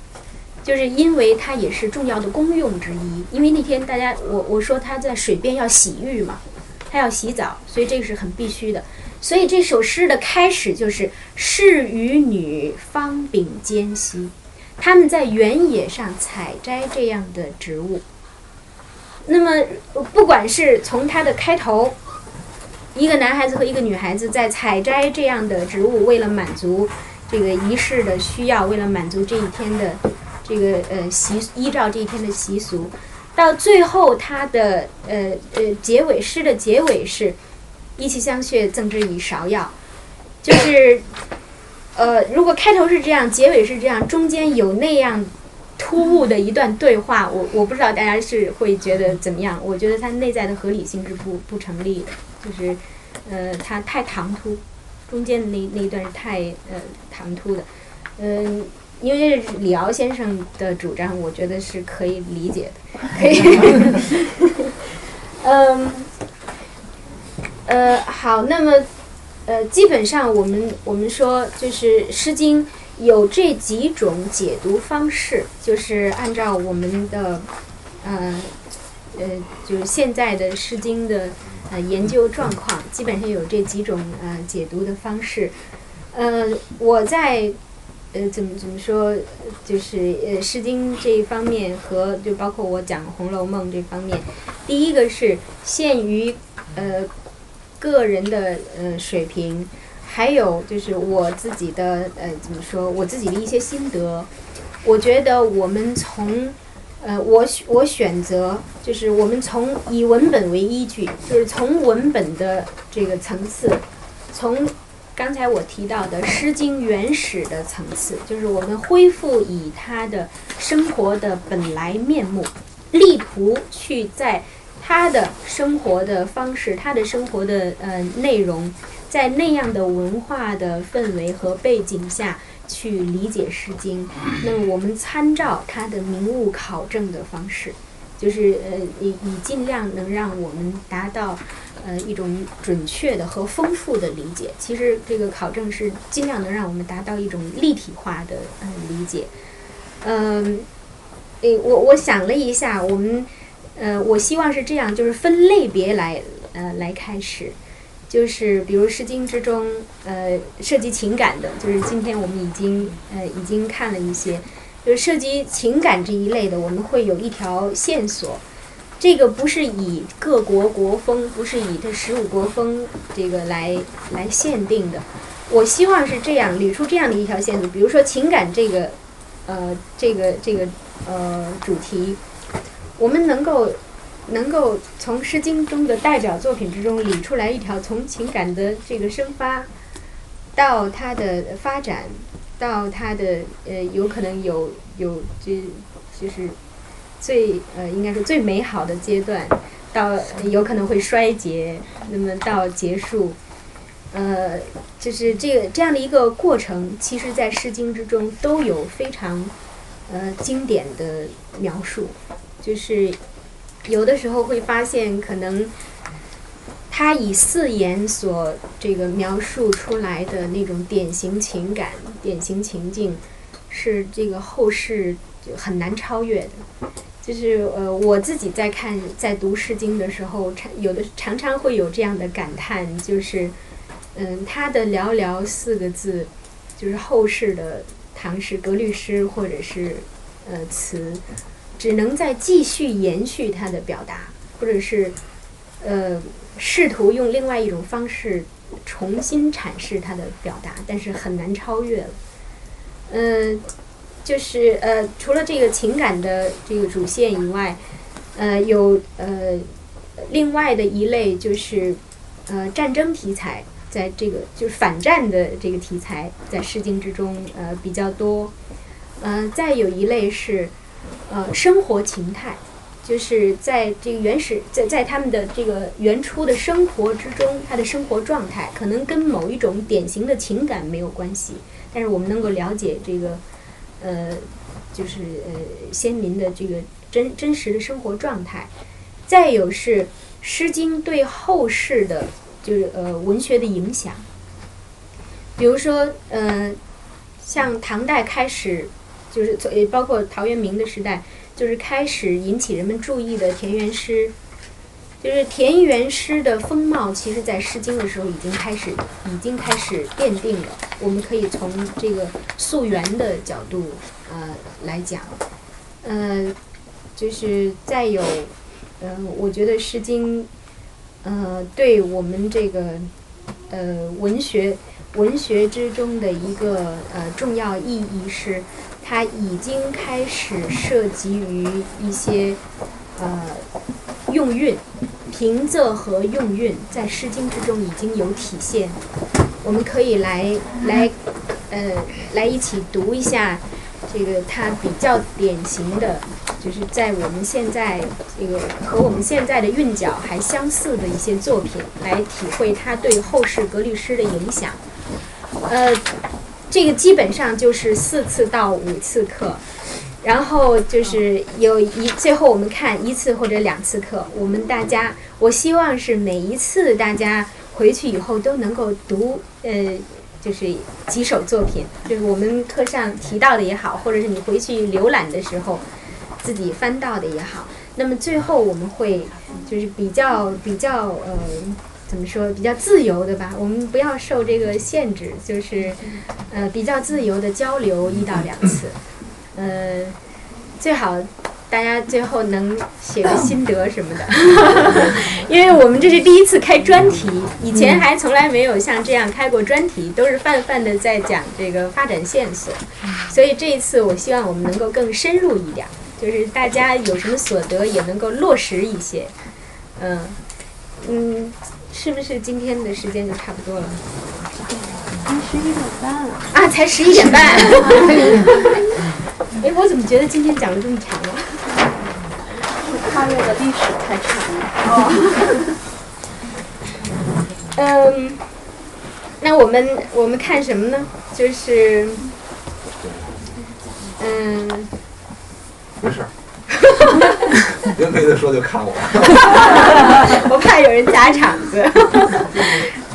就是因为它也是重要的功用之一。因为那天大家我我说他在水边要洗浴嘛，他要洗澡，所以这个是很必须的。所以这首诗的开始就是“士与女方秉兼兮”，他们在原野上采摘这样的植物。那么，不管是从它的开头，一个男孩子和一个女孩子在采摘这样的植物，为了满足这个仪式的需要，为了满足这一天的这个呃习，依照这一天的习俗，到最后它的呃呃结尾诗的结尾是“一气相谑，赠之以芍药”，就是呃如果开头是这样，结尾是这样，中间有那样突兀的一段对话，我我不知道大家是会觉得怎么样？我觉得它内在的合理性是不不成立的。就是，呃，它太唐突，中间的那那一段是太呃唐突的，嗯、因为这是李敖先生的主张，我觉得是可以理解的，可以，嗯，呃，好，那么，呃，基本上我们我们说就是《诗经》有这几种解读方式，就是按照我们的，呃，呃，就是现在的《诗经》的。呃，研究状况基本上有这几种呃解读的方式。呃，我在呃怎么怎么说，就是呃《诗经》这一方面和就包括我讲《红楼梦》这方面，第一个是限于呃个人的呃水平，还有就是我自己的呃怎么说，我自己的一些心得。我觉得我们从呃，我选我选择就是我们从以文本为依据，就是从文本的这个层次，从刚才我提到的《诗经》原始的层次，就是我们恢复以他的生活的本来面目，力图去在他的生活的方式、他的生活的呃内容，在那样的文化的氛围和背景下。去理解《诗经》，<coughs> 那么我们参照它的名物考证的方式，就是呃以以尽量能让我们达到呃一种准确的和丰富的理解。其实这个考证是尽量能让我们达到一种立体化的呃理解。嗯，诶，我我想了一下，我们呃我希望是这样，就是分类别来呃来开始。就是比如《诗经》之中，呃，涉及情感的，就是今天我们已经呃已经看了一些，就是涉及情感这一类的，我们会有一条线索。这个不是以各国国风，不是以这十五国风这个来来限定的。我希望是这样捋出这样的一条线索。比如说情感这个，呃，这个这个呃主题，我们能够。能够从《诗经》中的代表作品之中理出来一条从情感的这个生发，到它的发展，到它的呃有可能有有就就是最呃应该说最美好的阶段，到有可能会衰竭，那么到结束，呃就是这个这样的一个过程，其实在《诗经》之中都有非常呃经典的描述，就是。有的时候会发现，可能他以四言所这个描述出来的那种典型情感、典型情境，是这个后世就很难超越的。就是呃，我自己在看、在读《诗经》的时候，常有的常常会有这样的感叹，就是嗯，他的寥寥四个字，就是后世的唐诗、格律诗或者是呃词。只能在继续延续他的表达，或者是，呃，试图用另外一种方式重新阐释他的表达，但是很难超越了。嗯，就是呃，除了这个情感的这个主线以外，呃，有呃另外的一类就是呃战争题材，在这个就是反战的这个题材，在《诗经》之中呃比较多。嗯，再有一类是呃生活情态，就是在这个原始在在他们的这个原初的生活之中，他的生活状态可能跟某一种典型的情感没有关系，但是我们能够了解这个呃就是呃先民的这个真真实的生活状态。再有是《诗经》对后世的，就是呃文学的影响。比如说，呃，像唐代开始，就是从也包括陶渊明的时代，就是开始引起人们注意的田园诗。就是田园诗的风貌，其实在《诗经》的时候已经开始，已经开始奠定了。我们可以从这个溯源的角度，呃，来讲，呃，就是再有。嗯，我觉得《诗经》呃，对我们这个呃文学文学之中的一个呃重要意义是，它已经开始涉及于一些呃用韵、平仄和用韵，在《诗经》之中已经有体现。我们可以来来呃来一起读一下这个它比较典型的。就是在我们现在这个和我们现在的韵脚还相似的一些作品，来体会它对后世格律诗的影响。呃，这个基本上就是四次到五次课，然后就是有一最后我们看一次或者两次课。我们大家，我希望是每一次大家回去以后都能够读呃，就是几首作品，就是我们课上提到的也好，或者是你回去浏览的时候。自己翻到的也好，那么最后我们会就是比较比较呃怎么说比较自由的吧，我们不要受这个限制，就是呃比较自由的交流一到两次，呃最好大家最后能写个心得什么的，<laughs> 因为我们这是第一次开专题，以前还从来没有像这样开过专题，都是泛泛的在讲这个发展线索，所以这一次我希望我们能够更深入一点。就是大家有什么所得也能够落实一些，嗯嗯，是不是今天的时间就差不多了？十一点半啊，才十一点半。<laughs> 哎，我怎么觉得今天讲的这么长啊？跨越的历史太长了。嗯，那我们我们看什么呢？就是，嗯。没事，<laughs> 跟没得说就看我。哈哈哈我怕有人砸场子。哈哈哈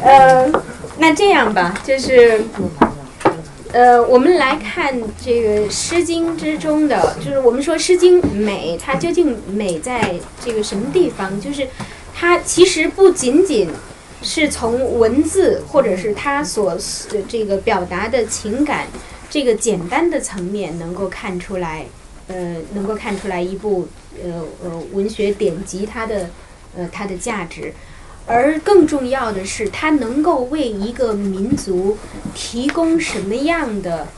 呃，那这样吧，就是，呃，我们来看这个《诗经》之中的，就是我们说《诗经》美，它究竟美在这个什么地方？就是它其实不仅仅是从文字或者是它所这个表达的情感这个简单的层面能够看出来。呃，能够看出来一部呃呃文学典籍它的呃它的价值，而更重要的是，它能够为一个民族提供什么样的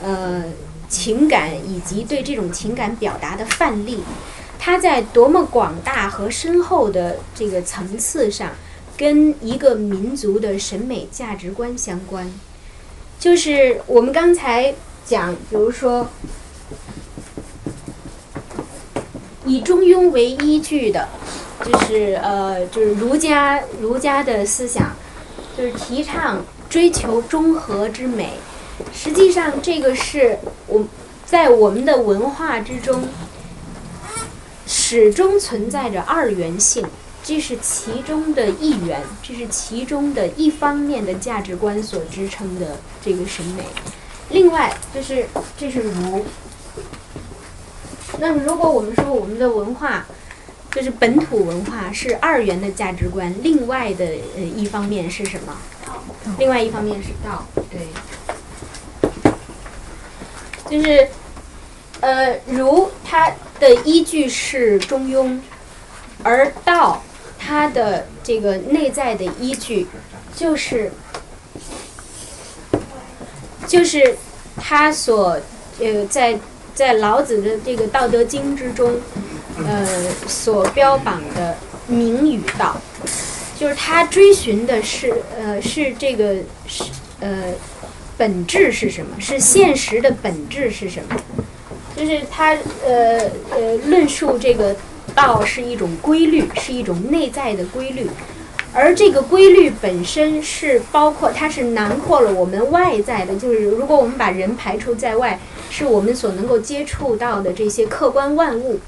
呃情感，以及对这种情感表达的范例，它在多么广大和深厚的这个层次上，跟一个民族的审美价值观相关。就是我们刚才讲，比如说。以中庸为依据的，就是呃，就是儒家儒家的思想，就是提倡追求中和之美。实际上，这个是我在我们的文化之中始终存在着二元性，这是其中的一元，这是其中的一方面的价值观所支撑的这个审美。另外，就是这是儒。那么，如果我们说我们的文化就是本土文化是二元的价值观，另外的呃一方面是什么？另外一方面是道，对，就是呃儒它的依据是中庸，而道它的这个内在的依据就是就是它所呃在。在老子的这个《道德经》之中，呃，所标榜的名与道，就是他追寻的是呃是这个是呃本质是什么？是现实的本质是什么？就是他呃呃论述这个道是一种规律，是一种内在的规律，而这个规律本身是包括它是囊括了我们外在的，就是如果我们把人排除在外，是我们所能够接触到的这些客观万物。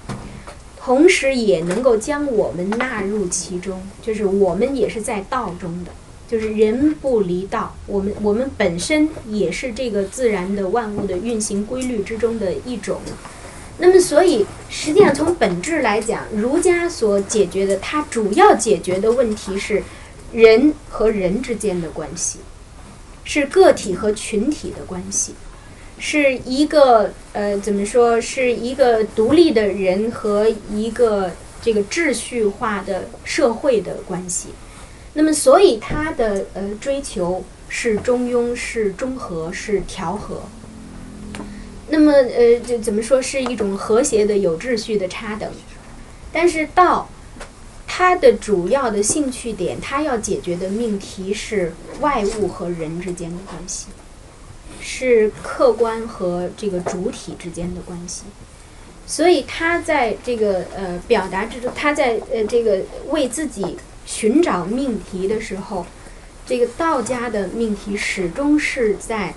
同时也能够将我们纳入其中，就是我们也是在道中的，就是人不离道，我们我们本身也是这个自然的万物的运行规律之中的一种。那么，所以实际上从本质来讲，儒家所解决的，它主要解决的问题是人和人之间的关系，是个体和群体的关系。是一个呃，怎么说？是一个独立的人和一个这个秩序化的社会的关系。那么，所以他的呃追求是中庸，是中和，是调和。那么呃，就怎么说是一种和谐的、有秩序的差等。但是道，它的主要的兴趣点，它要解决的命题是外物和人之间的关系。是客观和这个主体之间的关系，所以他在这个呃表达之中，他在呃这个为自己寻找命题的时候，这个道家的命题始终是在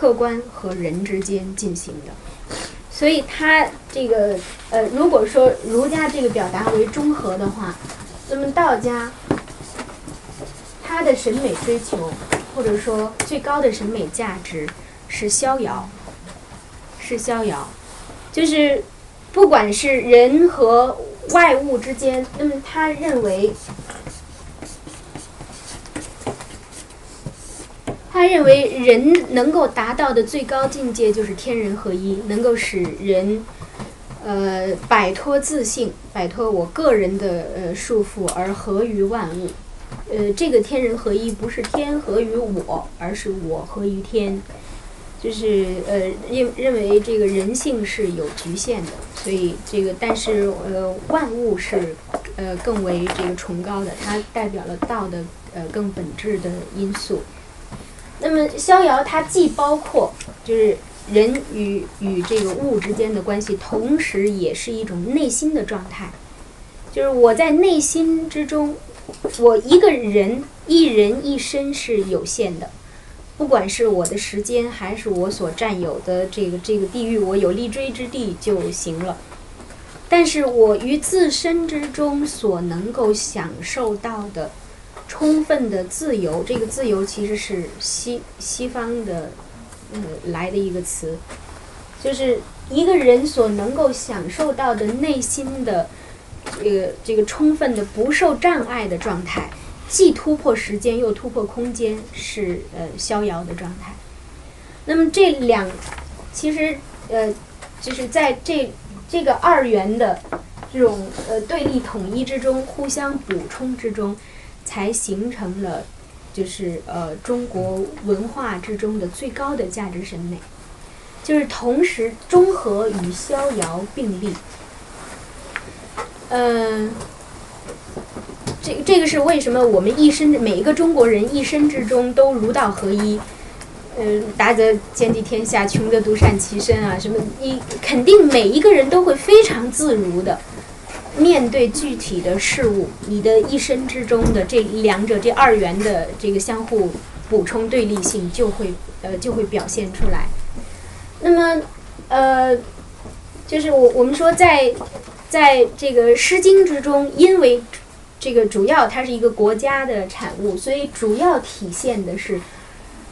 客观和人之间进行的，所以他这个呃如果说儒家这个表达为中和的话，那么道家他的审美追求。或者说，最高的审美价值是逍遥，是逍遥，就是不管是人和外物之间，那么他认为，他认为人能够达到的最高境界就是天人合一，能够使人呃摆脱自信，摆脱我个人的呃束缚，而合于万物。呃，这个天人合一不是天合于我，而是我合于天，就是呃认认为这个人性是有局限的，所以这个但是呃万物是呃更为这个崇高的，它代表了道的呃更本质的因素。那么逍遥它既包括就是人与与这个物之间的关系，同时也是一种内心的状态，就是我在内心之中。我一个人一人一生是有限的，不管是我的时间还是我所占有的这个这个地域，我有立锥之地就行了。但是我于自身之中所能够享受到的充分的自由，这个自由其实是西西方的呃来的一个词，就是一个人所能够享受到的内心的。这个这个充分的不受障碍的状态，既突破时间又突破空间，是呃逍遥的状态。那么这两，其实呃就是在这这个二元的这种呃对立统一之中，互相补充之中，才形成了就是呃中国文化之中的最高的价值审美，就是同时中和与逍遥并立。嗯，这这个是为什么我们一生每一个中国人一生之中都儒道合一？嗯，达则兼济天下，穷则独善其身啊，什么？你肯定每一个人都会非常自如的面对具体的事物，你的一生之中的这两者这二元的这个相互补充对立性就会呃就会表现出来。那么呃，就是我我们说在。在这个《诗经》之中，因为这个主要它是一个国家的产物，所以主要体现的是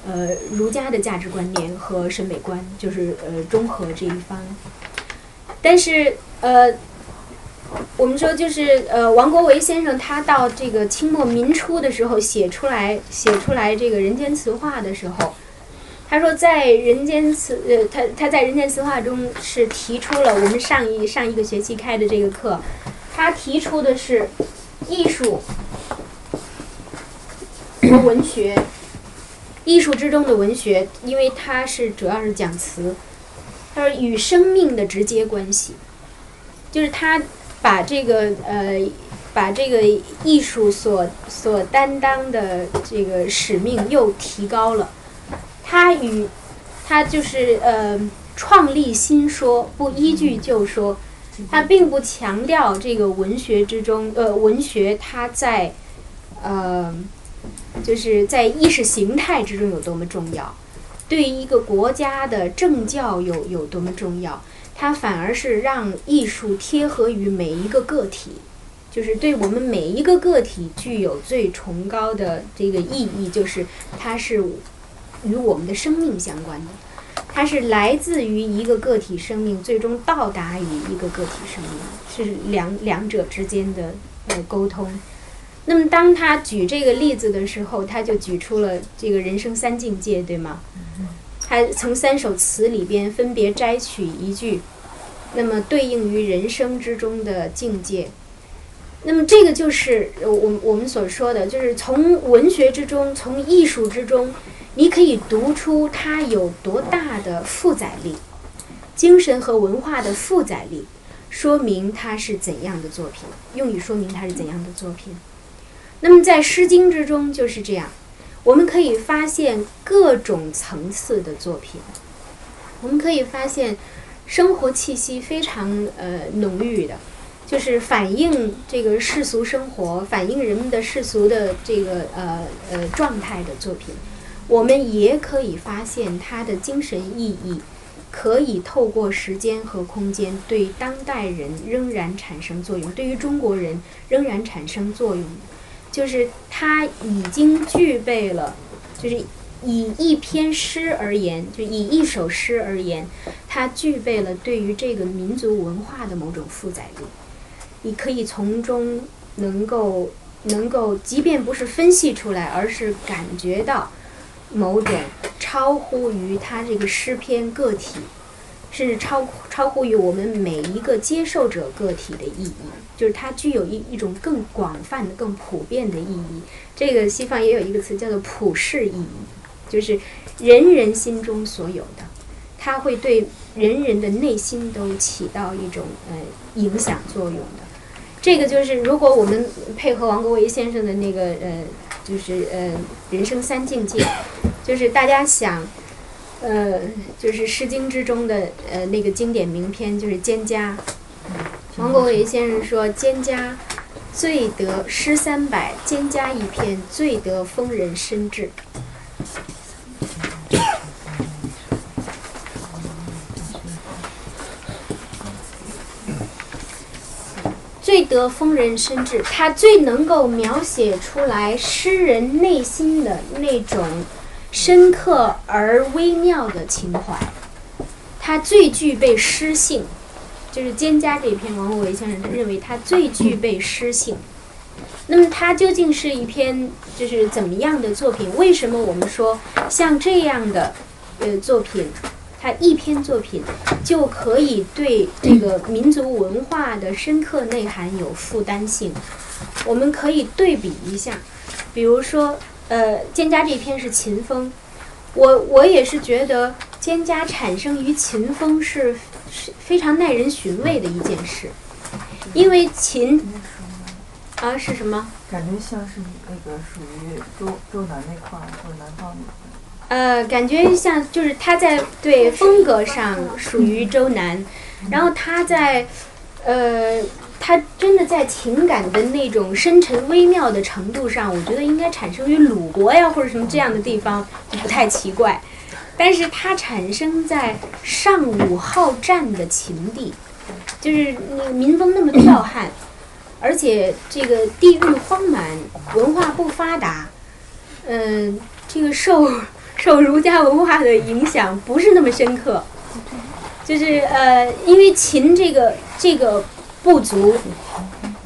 呃儒家的价值观念和审美观，就是呃中和这一方。但是呃，我们说就是呃王国维先生他到这个清末民初的时候写出来写出来这个人间词话的时候。他说，在人间词呃，他他在人间词话中是提出了我们上一上一个学期开的这个课，他提出的是艺术和文学，艺术之中的文学，因为它是主要是讲词，他说与生命的直接关系，就是他把这个呃把这个艺术所所担当的这个使命又提高了。他与他就是呃创立新说，不依据旧说。他并不强调这个文学之中，呃，文学它在呃就是在意识形态之中有多么重要，对于一个国家的政教有有多么重要。它反而是让艺术贴合于每一个个体，就是对我们每一个个体具有最崇高的这个意义，就是它是与我们的生命相关的，它是来自于一个个体生命，最终到达于一个个体生命，是两两者之间的呃沟通。那么当他举这个例子的时候，他就举出了这个人生三境界，对吗？他从三首词里边分别摘取一句，那么对应于人生之中的境界。那么这个就是我我们所说的，就是从文学之中，从艺术之中，你可以读出它有多大的负载力，精神和文化的负载力，说明它是怎样的作品，用以说明它是怎样的作品。那么在《诗经》之中就是这样。我们可以发现各种层次的作品，我们可以发现生活气息非常呃浓郁的，就是反映这个世俗生活、反映人们的世俗的这个呃呃状态的作品。我们也可以发现它的精神意义，可以透过时间和空间对当代人仍然产生作用，对于中国人仍然产生作用。就是它已经具备了，就是以一篇诗而言，就以一首诗而言，它具备了对于这个民族文化的某种负载力。你可以从中能够能够，即便不是分析出来，而是感觉到某种超乎于它这个诗篇个体。甚至超超乎于我们每一个接受者个体的意义，就是它具有一一种更广泛的、更普遍的意义。这个西方也有一个词叫做普世意义，就是人人心中所有的，它会对人人的内心都起到一种呃影响作用的。这个就是如果我们配合王国维先生的那个呃，就是呃人生三境界，就是大家想。呃，就是《诗经》之中的呃那个经典名篇，就是《蒹葭》。王国维先生说：“蒹葭最得诗三百，蒹葭一篇最得风人深志。”最得风人深志，他最能够描写出来诗人内心的那种。深刻而微妙的情怀，它最具备诗性，就是《蒹葭》这篇，王国维先生他认为它最具备诗性。那么，它究竟是一篇就是怎么样的作品？为什么我们说像这样的呃作品，它一篇作品就可以对这个民族文化的深刻内涵有负担性？我们可以对比一下，比如说。呃，蒹葭这篇是秦风，我我也是觉得蒹葭产生于秦风是是非常耐人寻味的一件事，因为秦啊是什么？感觉像是那个属于周周南那块儿，或者南方那块。呃，感觉像就是他在对风格上属于周南，然后他在呃。他真的在情感的那种深沉微妙的程度上，我觉得应该产生于鲁国呀，或者什么这样的地方就不太奇怪。但是它产生在尚武好战的秦地，就是那民风那么剽悍，而且这个地域荒蛮，文化不发达，嗯，这个受 <laughs> 受儒家文化的影响不是那么深刻，就是呃，因为秦这个这个。部族，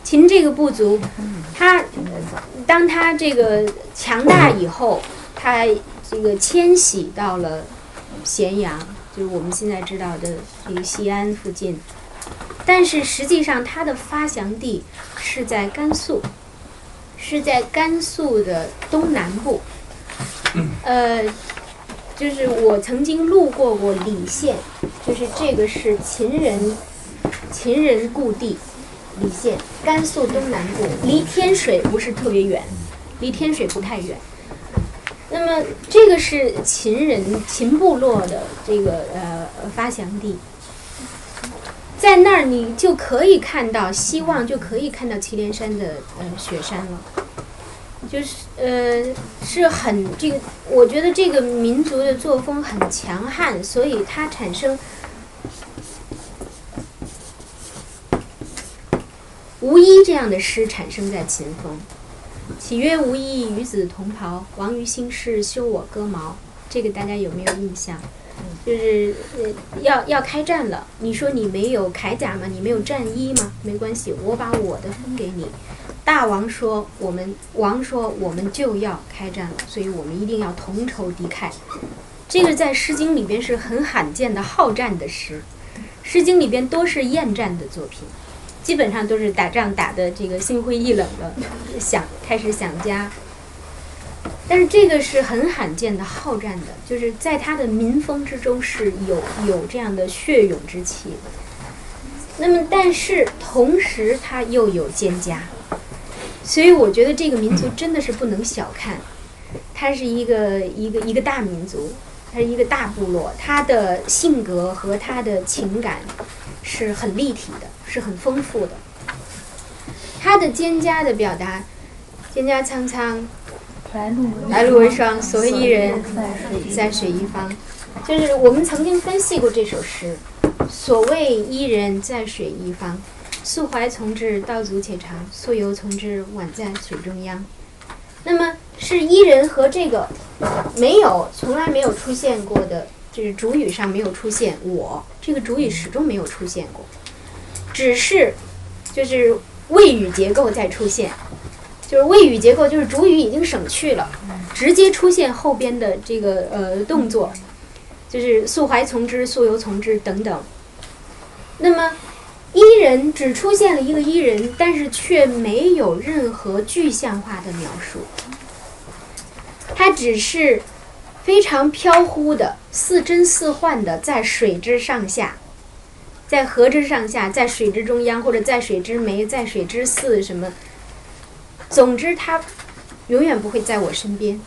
秦这个部族，他当他这个强大以后，他这个迁徙到了咸阳，就是我们现在知道的这个西安附近。但是实际上，他的发祥地是在甘肃，是在甘肃的东南部。呃，就是我曾经路过过礼县，就是这个是秦人。秦人故地，礼县，甘肃东南部，离天水不是特别远，离天水不太远。那么这个是秦人秦部落的这个呃发祥地，在那儿你就可以看到，希望就可以看到祁连山的呃雪山了。就是呃是很这个，我觉得这个民族的作风很强悍，所以它产生无衣这样的诗产生在秦风。岂曰无衣，与子同袍。王于兴师，修我戈矛。这个大家有没有印象？就是呃要要开战了，你说你没有铠甲吗？你没有战衣吗？没关系，我把我的分给你。大王说：“我们王说我们就要开战了，所以我们一定要同仇敌忾。”这个在《诗经》里边是很罕见的好战的诗，《诗经》里边多是厌战的作品，基本上都是打仗打的这个心灰意冷的，想开始想家。但是这个是很罕见的好战的，就是在他的民风之中是有有这样的血勇之气。那么，但是同时他又有蒹葭。所以我觉得这个民族真的是不能小看，它是一个一个一个大民族，它是一个大部落，它的性格和它的情感是很立体的，是很丰富的。他的蒹葭的表达，蒹葭苍苍，来路为霜，所谓伊人，在水一方。就是我们曾经分析过这首诗，所谓伊人，在水一方。溯洄从之，道阻且长；溯游从之，宛在水中央。那么是伊人和这个没有从来没有出现过的，就是主语上没有出现我，这个主语始终没有出现过，只是就是谓语结构在出现，就是谓语结构就是主语已经省去了，直接出现后边的这个呃动作，就是溯淮从之、溯游从之等等。那么。伊人只出现了一个伊人，但是却没有任何具象化的描述。它只是非常飘忽的、似真似幻的，在水之上下，在河之上下，在水之中央，或者在水之湄，在水之涘，什么？总之，它永远不会在我身边，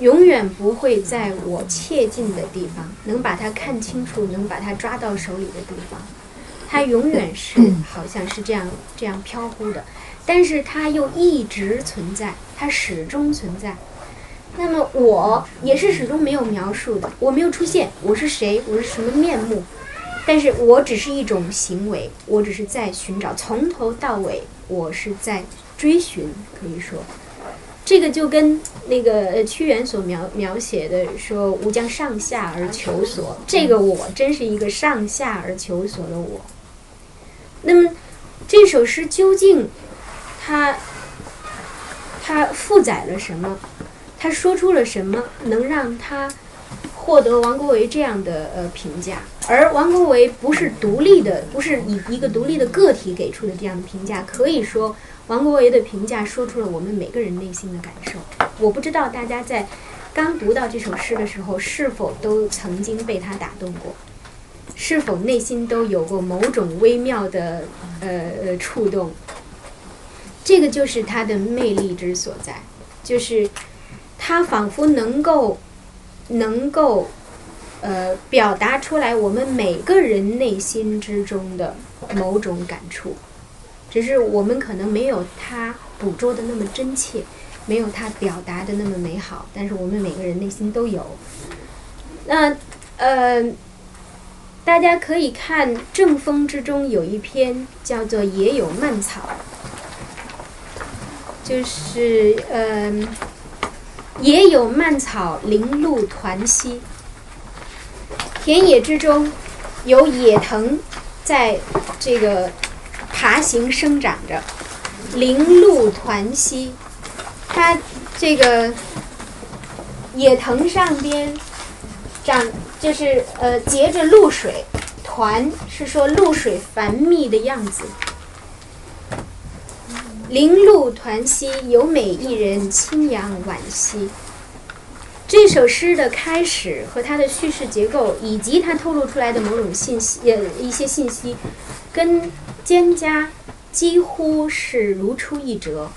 永远不会在我切近的地方，能把它看清楚，能把它抓到手里的地方。它永远是 <clears throat> 好像是这样这样飘忽的，但是它又一直存在，它始终存在。那么我也是始终没有描述的，我没有出现，我是谁，我是什么面目？但是我只是一种行为，我只是在寻找，从头到尾我是在追寻。可以说，这个就跟那个屈原所描描写的说“吾将上下而求索”，这个我真是一个上下而求索的我。那么，这首诗究竟，它，它负载了什么？它说出了什么，能让它获得王国维这样的呃评价？而王国维不是独立的，不是以一个独立的个体给出的这样的评价。可以说，王国维的评价说出了我们每个人内心的感受。我不知道大家在刚读到这首诗的时候，是否都曾经被他打动过。是否内心都有过某种微妙的呃呃触动？这个就是他的魅力之所在，就是他仿佛能够能够呃表达出来我们每个人内心之中的某种感触，只是我们可能没有他捕捉的那么真切，没有他表达的那么美好，但是我们每个人内心都有。那呃。大家可以看《正风》之中有一篇叫做《野有蔓草》，就是嗯，野有蔓草，零露团兮。田野之中有野藤在这个爬行生长着，零露团兮，它这个野藤上边长。就是呃结着露水，团是说露水繁密的样子。零露团兮，有美一人，清扬婉兮。这首诗的开始和它的叙事结构，以及它透露出来的某种信息呃一些信息，跟蒹葭几乎是如出一辙，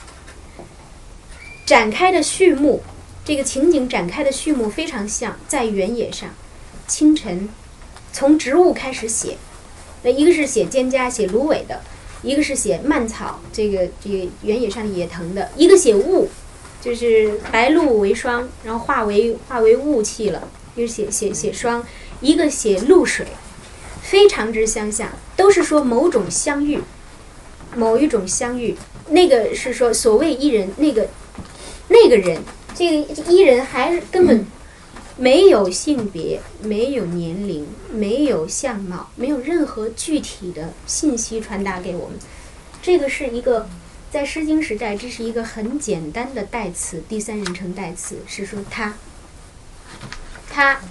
展开的序幕，这个情景展开的序幕非常像在原野上，清晨，从植物开始写，那一个是写蒹葭、写芦苇的，一个是写蔓草，这个这个原野上野藤的，一个写雾，就是白露为霜，然后化为化为雾气了，一个写写写霜，一个写露水，非常之相像，都是说某种相遇，某一种相遇。那个是说所谓伊人，那个那个人，这个伊人还是根本没有性别，没有年龄，没有相貌，没有任何具体的信息传达给我们。这个是一个在《诗经》时代，这是一个很简单的代词，第三人称代词，是说他，他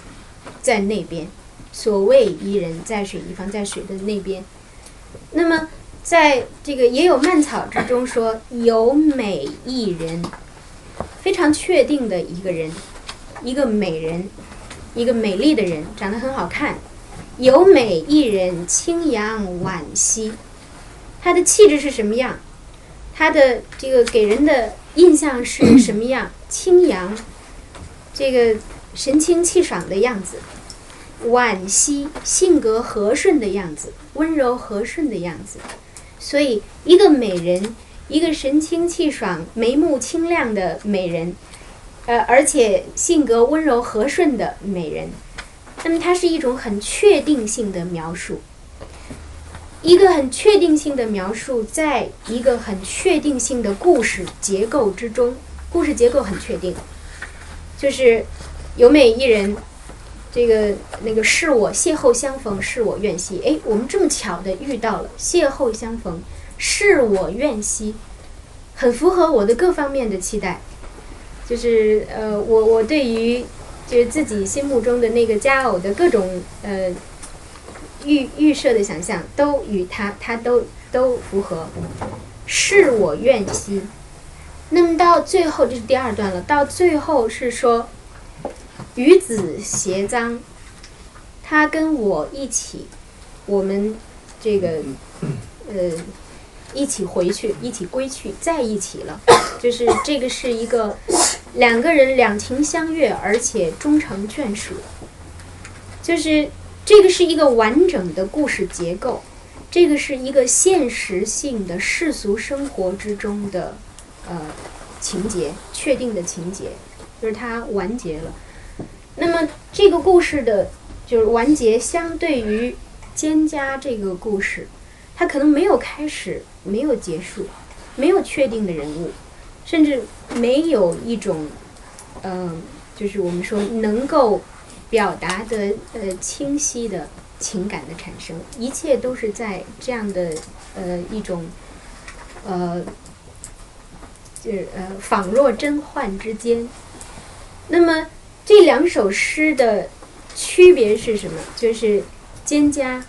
在那边。所谓伊人，在水一方，在水的那边。那么，在这个也有蔓草之中说有美一人，非常确定的一个人，一个美人，一个美丽的人，长得很好看。有美一人，清扬婉兮。她的气质是什么样？她的这个给人的印象是 <clears throat> 什么样？清扬，这个神清气爽的样子。婉兮，性格和顺的样子，温柔和顺的样子。所以，一个美人，一个神清气爽、眉目清亮的美人，呃，而且性格温柔和顺的美人，那么它是一种很确定性的描述。一个很确定性的描述，在一个很确定性的故事结构之中，故事结构很确定，就是有美一人。这个那个是我邂逅相逢，是我愿兮。哎，我们这么巧的遇到了，邂逅相逢，是我愿兮，很符合我的各方面的期待。就是呃，我我对于就是自己心目中的那个佳偶的各种呃预预设的想象，都与他他都都符合，是我愿兮。那么到最后，这是第二段了。到最后是说。与子偕臧，他跟我一起，我们这个呃一起回去，一起归去，在一起了。<coughs> 就是这个是一个两个人两情相悦，而且终成眷属。就是这个是一个完整的故事结构，这个是一个现实性的世俗生活之中的呃情节，确定的情节，就是它完结了。那么这个故事的，就是完结，相对于蒹葭这个故事，它可能没有开始，没有结束，没有确定的人物，甚至没有一种，嗯，就是我们说能够表达的呃清晰的情感的产生，一切都是在这样的呃一种，呃，就是呃仿若真幻之间，那么。这两首诗的区别是什么？就是蒹葭，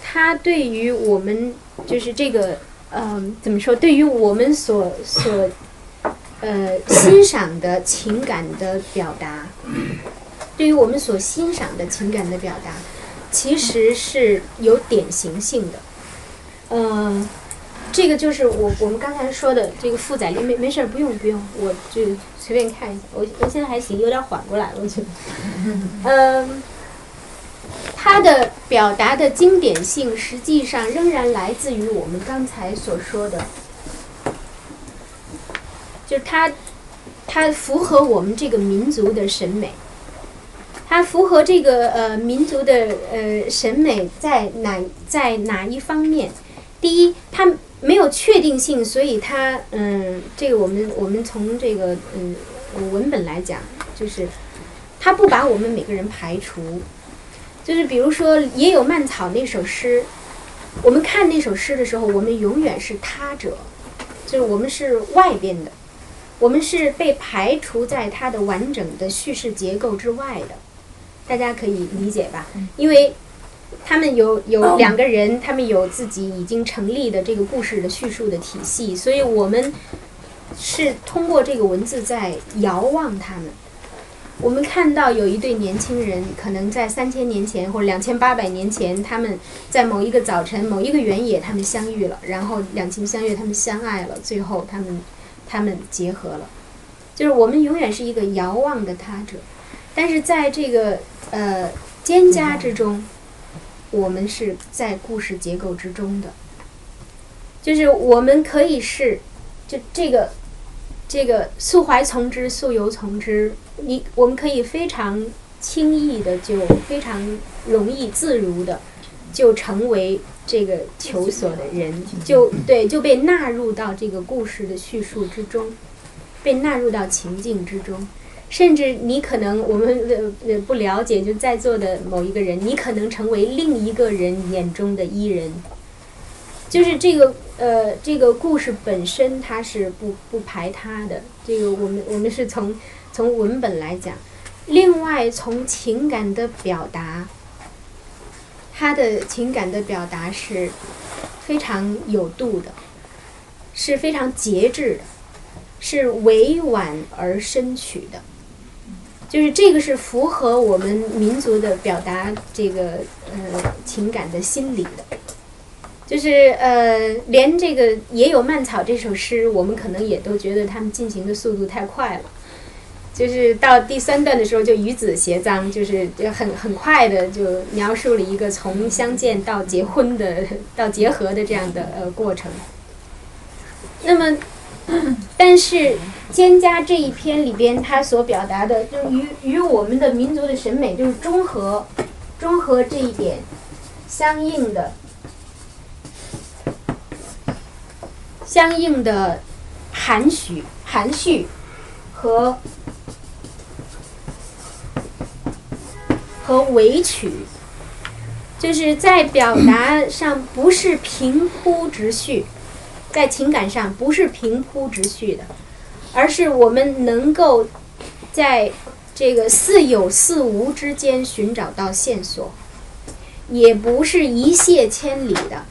它对于我们就是这个，嗯，怎么说？对于我们所所呃欣赏的情感的表达，对于我们所欣赏的情感的表达，其实是有典型性的，嗯。这个就是我我们刚才说的这个负载力，没没事儿，不用不用，我就随便看一下。我我现在还行，有点缓过来了，我觉得。嗯，它的表达的经典性，实际上仍然来自于我们刚才所说的，就是它它符合我们这个民族的审美，它符合这个呃民族的呃审美在哪在哪一方面？第一，它。没有确定性，所以它嗯，这个我们我们从这个嗯文本来讲，就是它不把我们每个人排除，就是比如说也有蔓草那首诗，我们看那首诗的时候，我们永远是他者，就是我们是外边的，我们是被排除在它的完整的叙事结构之外的，大家可以理解吧？因为。他们有有两个人，他们有自己已经成立的这个故事的叙述的体系，所以我们是通过这个文字在遥望他们。我们看到有一对年轻人，可能在三千年前或者两千八百年前，他们在某一个早晨、某一个原野，他们相遇了，然后两情相悦，他们相爱了，最后他们他们结合了。就是我们永远是一个遥望的他者，但是在这个呃蒹葭之中，我们是在故事结构之中的。就是我们可以是，就这个这个素怀从之，素由从之。你我们可以非常轻易的，就非常容易自如的，就成为这个求索的人，就对，就被纳入到这个故事的叙述之中，被纳入到情境之中。甚至你可能我们呃呃不了解，就在座的某一个人，你可能成为另一个人眼中的伊人。就是这个呃，这个故事本身它是不不排他的。这个我们我们是从从文本来讲，另外从情感的表达，他的情感的表达是非常有度的，是非常节制的，是委婉而深曲的。就是这个是符合我们民族的表达这个呃情感的心理的。就是呃，连这个也有蔓草这首诗，我们可能也都觉得他们进行的速度太快了。就是到第三段的时候，就与子偕臧，就是很很快的就描述了一个从相见到结婚的到结合的这样的呃过程。那么，但是《蒹葭》这一篇里边，它所表达的，就与与我们的民族的审美就是中和，中和这一点相应的。相应的含蓄、含蓄和和委曲，就是在表达上不是平铺直叙，在情感上不是平铺直叙的，而是我们能够在这个似有似无之间寻找到线索，也不是一泻千里的。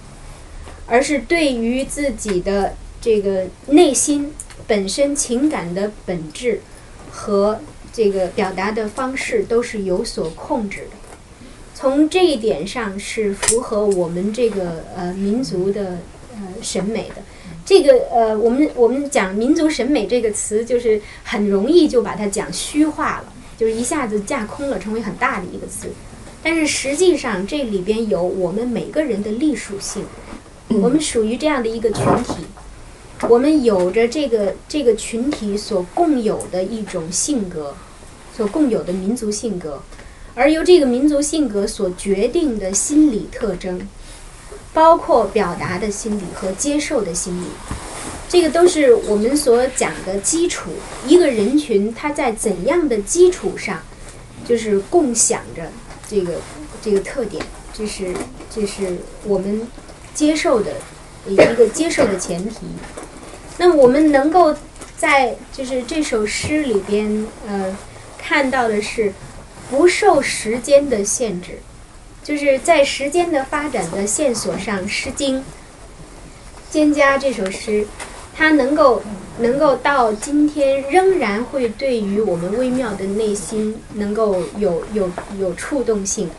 而是对于自己的这个内心本身情感的本质和这个表达的方式都是有所控制的。从这一点上是符合我们这个呃民族的呃审美的。这个呃我们我们讲民族审美这个词，就是很容易就把它讲虚化了，就是一下子架空了，成为很大的一个词。但是实际上这里边有我们每个人的隶属性。我们属于这样的一个群体，我们有着这个这个群体所共有的一种性格，所共有的民族性格，而由这个民族性格所决定的心理特征，包括表达的心理和接受的心理，这个都是我们所讲的基础。一个人群他在怎样的基础上，就是共享着这个这个特点，这是这是我们。接受的一个接受的前提，那我们能够在就是这首诗里边呃看到的是不受时间的限制，就是在时间的发展的线索上，《诗经》蒹葭这首诗，它能够能够到今天仍然会对于我们微妙的内心能够有有有触动性，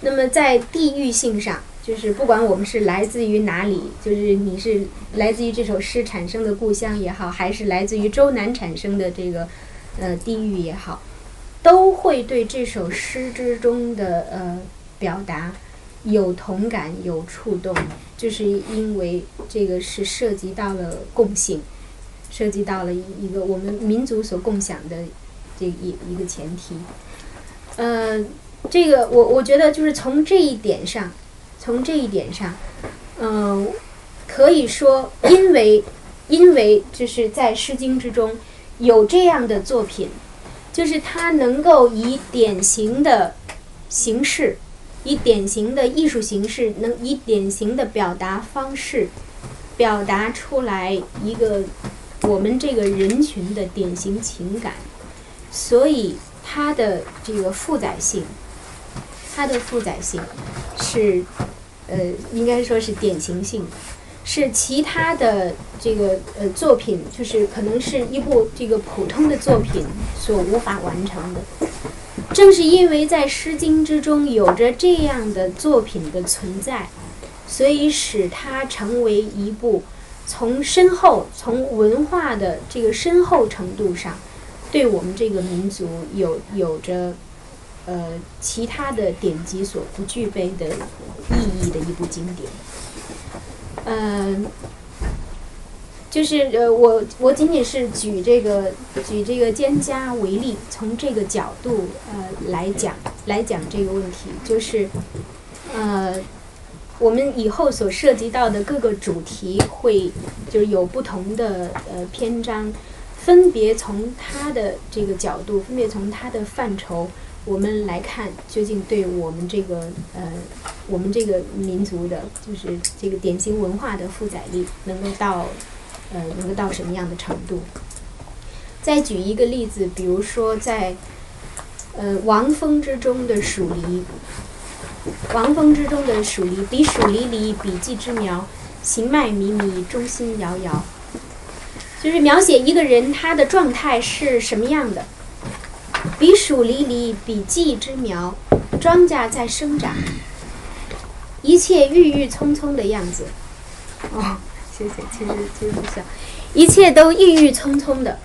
那么在地域性上。就是不管我们是来自于哪里，就是你是来自于这首诗产生的故乡也好，还是来自于周南产生的这个呃地域也好，都会对这首诗之中的呃表达有同感、有触动，就是因为这个是涉及到了共性，涉及到了一个我们民族所共享的这一一个前提。呃，这个我我觉得就是从这一点上。从这一点上，嗯，可以说，因为，因为就是在《诗经》之中有这样的作品，就是它能够以典型的形式，以典型的艺术形式，能以典型的表达方式，表达出来一个我们这个人群的典型情感，所以它的这个负载性。它的负载性是，呃，应该说是典型性。是其他的这个呃作品，就是可能是一部这个普通的作品所无法完成的。正是因为在《诗经》之中有着这样的作品的存在，所以使它成为一部从深厚、从文化的这个深厚程度上，对我们这个民族有有着呃其他的典籍所不具备的意义的一部经典。嗯、就是呃，我我仅仅是举这个举这个蒹葭为例，从这个角度呃来讲来讲这个问题，就是呃，我们以后所涉及到的各个主题会就是有不同的呃篇章，分别从它的这个角度，分别从它的范畴，我们来看究竟对我们这个呃我们这个民族的，就是这个典型文化的负载力能够到呃能够到什么样的程度？再举一个例子，比如说在呃王风之中的黍离，王风之中的黍离，彼黍离离，彼稷之苗，行迈靡靡，中心摇摇，就是描写一个人他的状态是什么样的。彼黍离离，彼稷之苗，庄稼在生长，一切郁郁葱葱的样子。哦，谢谢，其实其实不像，一切都郁郁葱葱的。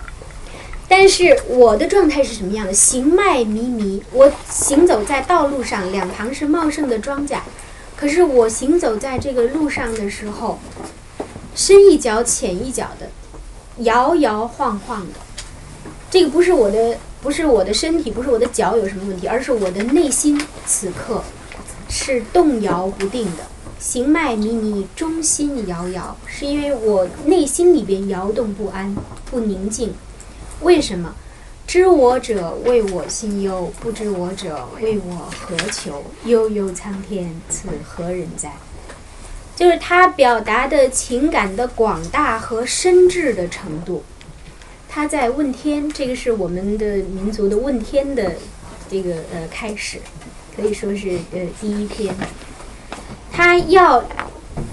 但是我的状态是什么样的？行迈靡靡，我行走在道路上，两旁是茂盛的庄稼，可是我行走在这个路上的时候，深一脚浅一脚的，摇摇晃晃的。这个不是我的，不是我的身体，不是我的脚有什么问题，而是我的内心此刻是动摇不定的，行迈靡靡，中心摇摇，是因为我内心里边摇动不安，不宁静。为什么？知我者谓我心忧，不知我者谓我何求？悠悠苍天，此何人哉？就是他表达的情感的广大和深挚的程度。他在问天，这个是我们的民族的问天的这个呃开始，可以说是呃第一篇。他要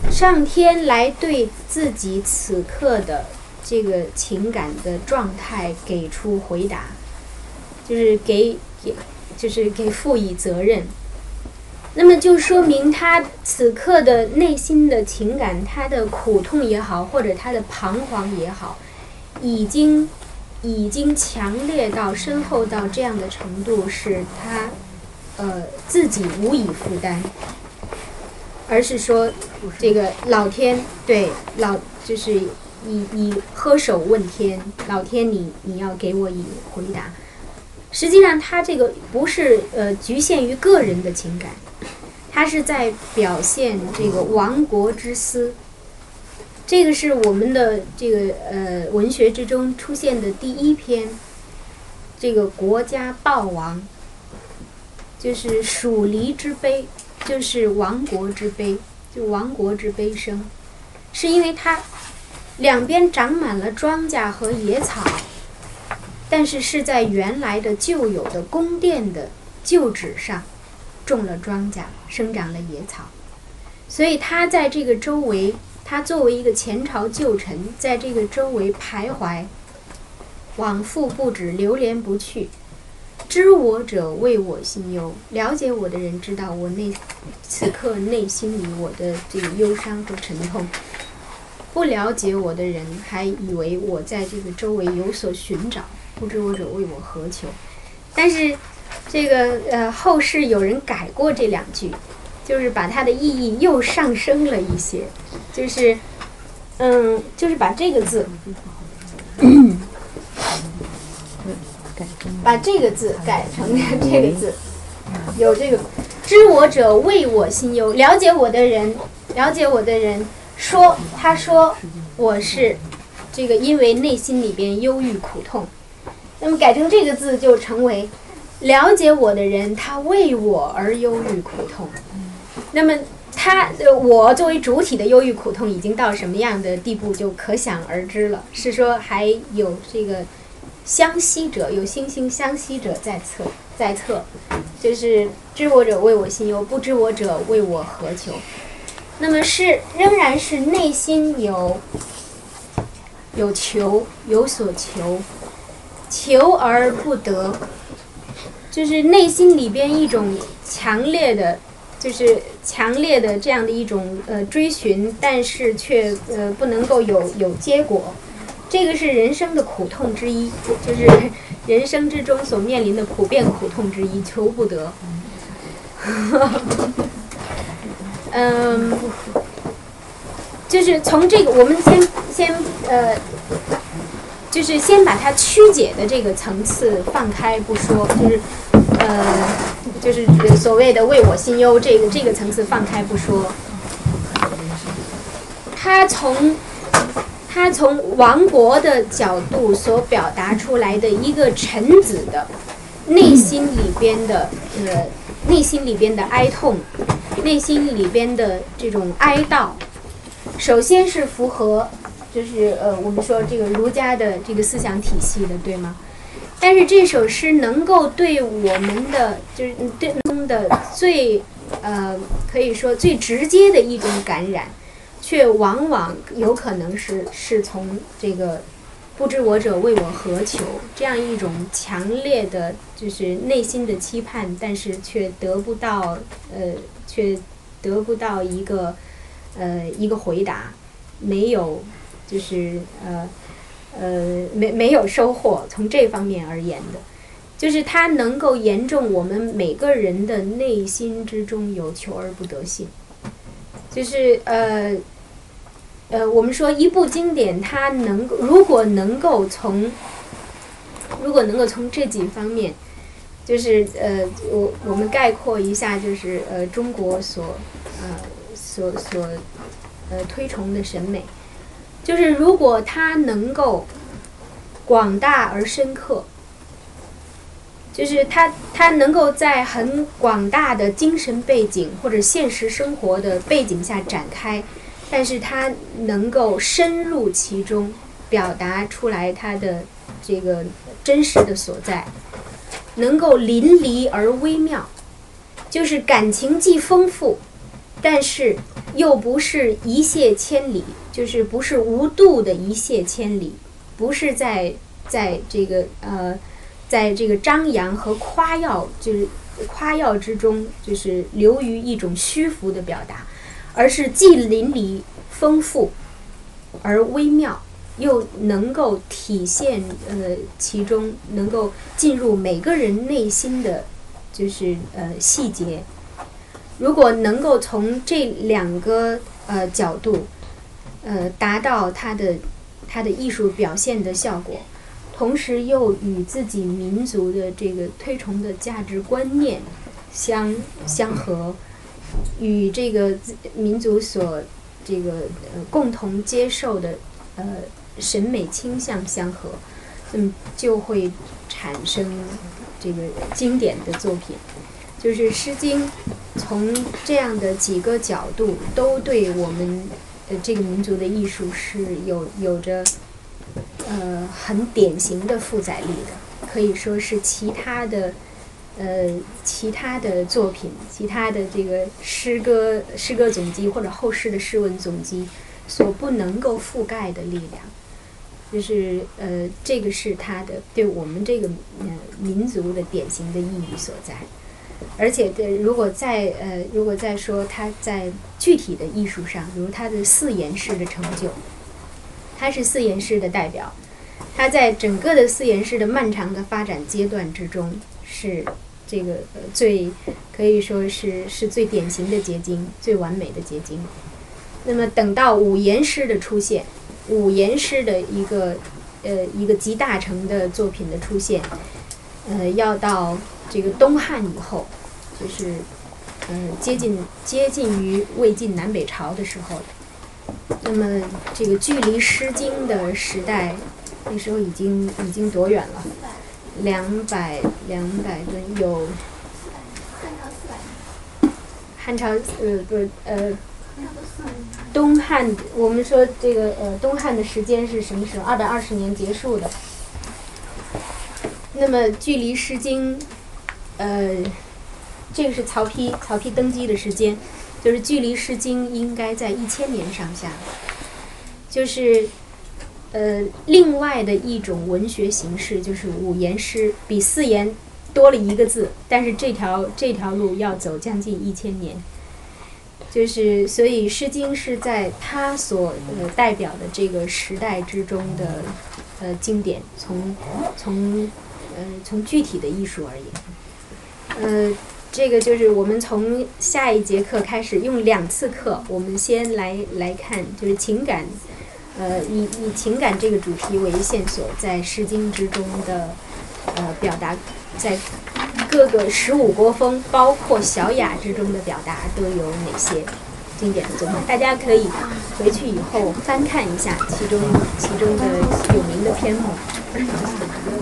上天来对自己此刻的这个情感的状态给出回答，就是给给就是给赋予责任。那么就说明他此刻的内心的情感，他的苦痛也好，或者他的彷徨也好。已经已经强烈到深厚到这样的程度，是他呃自己无以负担，而是说这个老天对老就是以以喝手问天，老天你你要给我以回答。实际上，他这个不是呃局限于个人的情感，他是在表现这个亡国之思。这个是我们的这个呃文学之中出现的第一篇，这个国家暴亡，就是黍离之悲，就是亡国之悲，就亡国之悲声，是因为它两边长满了庄稼和野草，但是是在原来的旧有的宫殿的旧址上种了庄稼，生长了野草，所以它在这个周围。他作为一个前朝旧臣，在这个周围徘徊，往复不止，流连不去。知我者谓我心忧，了解我的人知道我内此刻内心里我的这个忧伤和沉痛。不了解我的人还以为我在这个周围有所寻找，不知我者谓我何求。但是，这个呃后世有人改过这两句。就是把它的意义又上升了一些，就是，嗯，就是把这个字，把这个字改成这个字，有这个“知我者谓我心忧”，了解我的人，了解我的人说，他说我是这个因为内心里边忧郁苦痛，那么改成这个字就成为了解我的人，他为我而忧郁苦痛。那么，他呃，我作为主体的忧郁苦痛已经到什么样的地步，就可想而知了。是说还有这个相惜者，有惺惺相惜者在侧，在侧，就是知我者谓我心忧，不知我者谓我何求。那么是仍然是内心有有求，有所求，求而不得，就是内心里边一种强烈的，就是强烈的这样的一种呃追寻，但是却呃不能够有有结果，这个是人生的苦痛之一，就是人生之中所面临的普遍苦痛之一，求不得。<laughs> 嗯，就是从这个，我们先先呃，就是先把它曲解的这个层次放开不说，就是呃，就是所谓的为我心忧这个这个层次放开不说，他从他从亡国的角度所表达出来的一个臣子的内心里边的呃内心里边的哀痛。内心里边的这种哀悼，首先是符合，就是呃，我们说这个儒家的这个思想体系的，对吗？但是这首诗能够对我们的，就是对中的最呃，可以说最直接的一种感染，却往往有可能是是从这个“不知我者为我何求”这样一种强烈的，就是内心的期盼，但是却得不到呃。却得不到一个呃一个回答，没有就是呃呃没没有收获。从这方面而言的，就是它能够严重我们每个人的内心之中有求而不得性。就是呃呃，我们说一部经典，它能够如果能够从如果能够从这几方面。就是呃，我我们概括一下，就是呃，中国所呃所所呃推崇的审美，就是如果它能够广大而深刻，就是它它能够在很广大的精神背景或者现实生活的背景下展开，但是它能够深入其中，表达出来它的这个真实的所在。能够淋漓而微妙，就是感情既丰富，但是又不是一泻千里，就是不是无度的一泻千里，不是在在这个呃，在这个张扬和夸耀，就是夸耀之中，就是流于一种虚浮的表达，而是既淋漓丰富而微妙。又能够体现呃其中能够进入每个人内心的，就是呃细节。如果能够从这两个呃角度，呃达到他的他的艺术表现的效果，同时又与自己民族的这个推崇的价值观念相相合，与这个民族所这个呃共同接受的呃。审美倾向相合，那么就会产生这个经典的作品。就是《诗经》从这样的几个角度，都对我们呃这个民族的艺术是有有着呃很典型的负载力的，可以说是其他的呃其他的作品、其他的这个诗歌诗歌总集或者后世的诗文总集所不能够覆盖的力量。就是呃，这个是它的对我们这个呃民族的典型的意义所在，而且如果再呃，如果再说他在具体的艺术上，比如他的四言诗的成就，他是四言诗的代表，他在整个的四言诗的漫长的发展阶段之中，是这个最可以说是是最典型的结晶，最完美的结晶。那么等到五言诗的出现。五言诗的一个呃一个集大成的作品的出现，呃，要到这个东汉以后，就是呃接近接近于魏晋南北朝的时候，那么这个距离《诗经》的时代，那时候已经已经多远了？两百两百吨有汉朝四百年。汉朝呃不是呃。东汉，我们说这个呃，东汉的时间是什么时候？二百二十年结束的。那么距离《诗经》，呃，这个是曹丕，曹丕登基的时间，就是距离《诗经》应该在一千年上下，就是呃另外的一种文学形式，就是五言诗，比四言多了一个字，但是这条这条路要走将近一千年。就是，所以《诗经》是在它所呃代表的这个时代之中的呃经典，从从呃从具体的艺术而言，呃，这个就是我们从下一节课开始用两次课，我们先来来看，就是情感，呃，以以情感这个主题为线索，在《诗经》之中的呃表达，在各个十五国风，包括小雅之中的表达都有哪些经典的作品？大家可以回去以后翻看一下其中 <laughs> 其中的有名的篇目。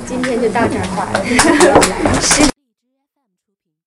今天就到这儿，<laughs> 诗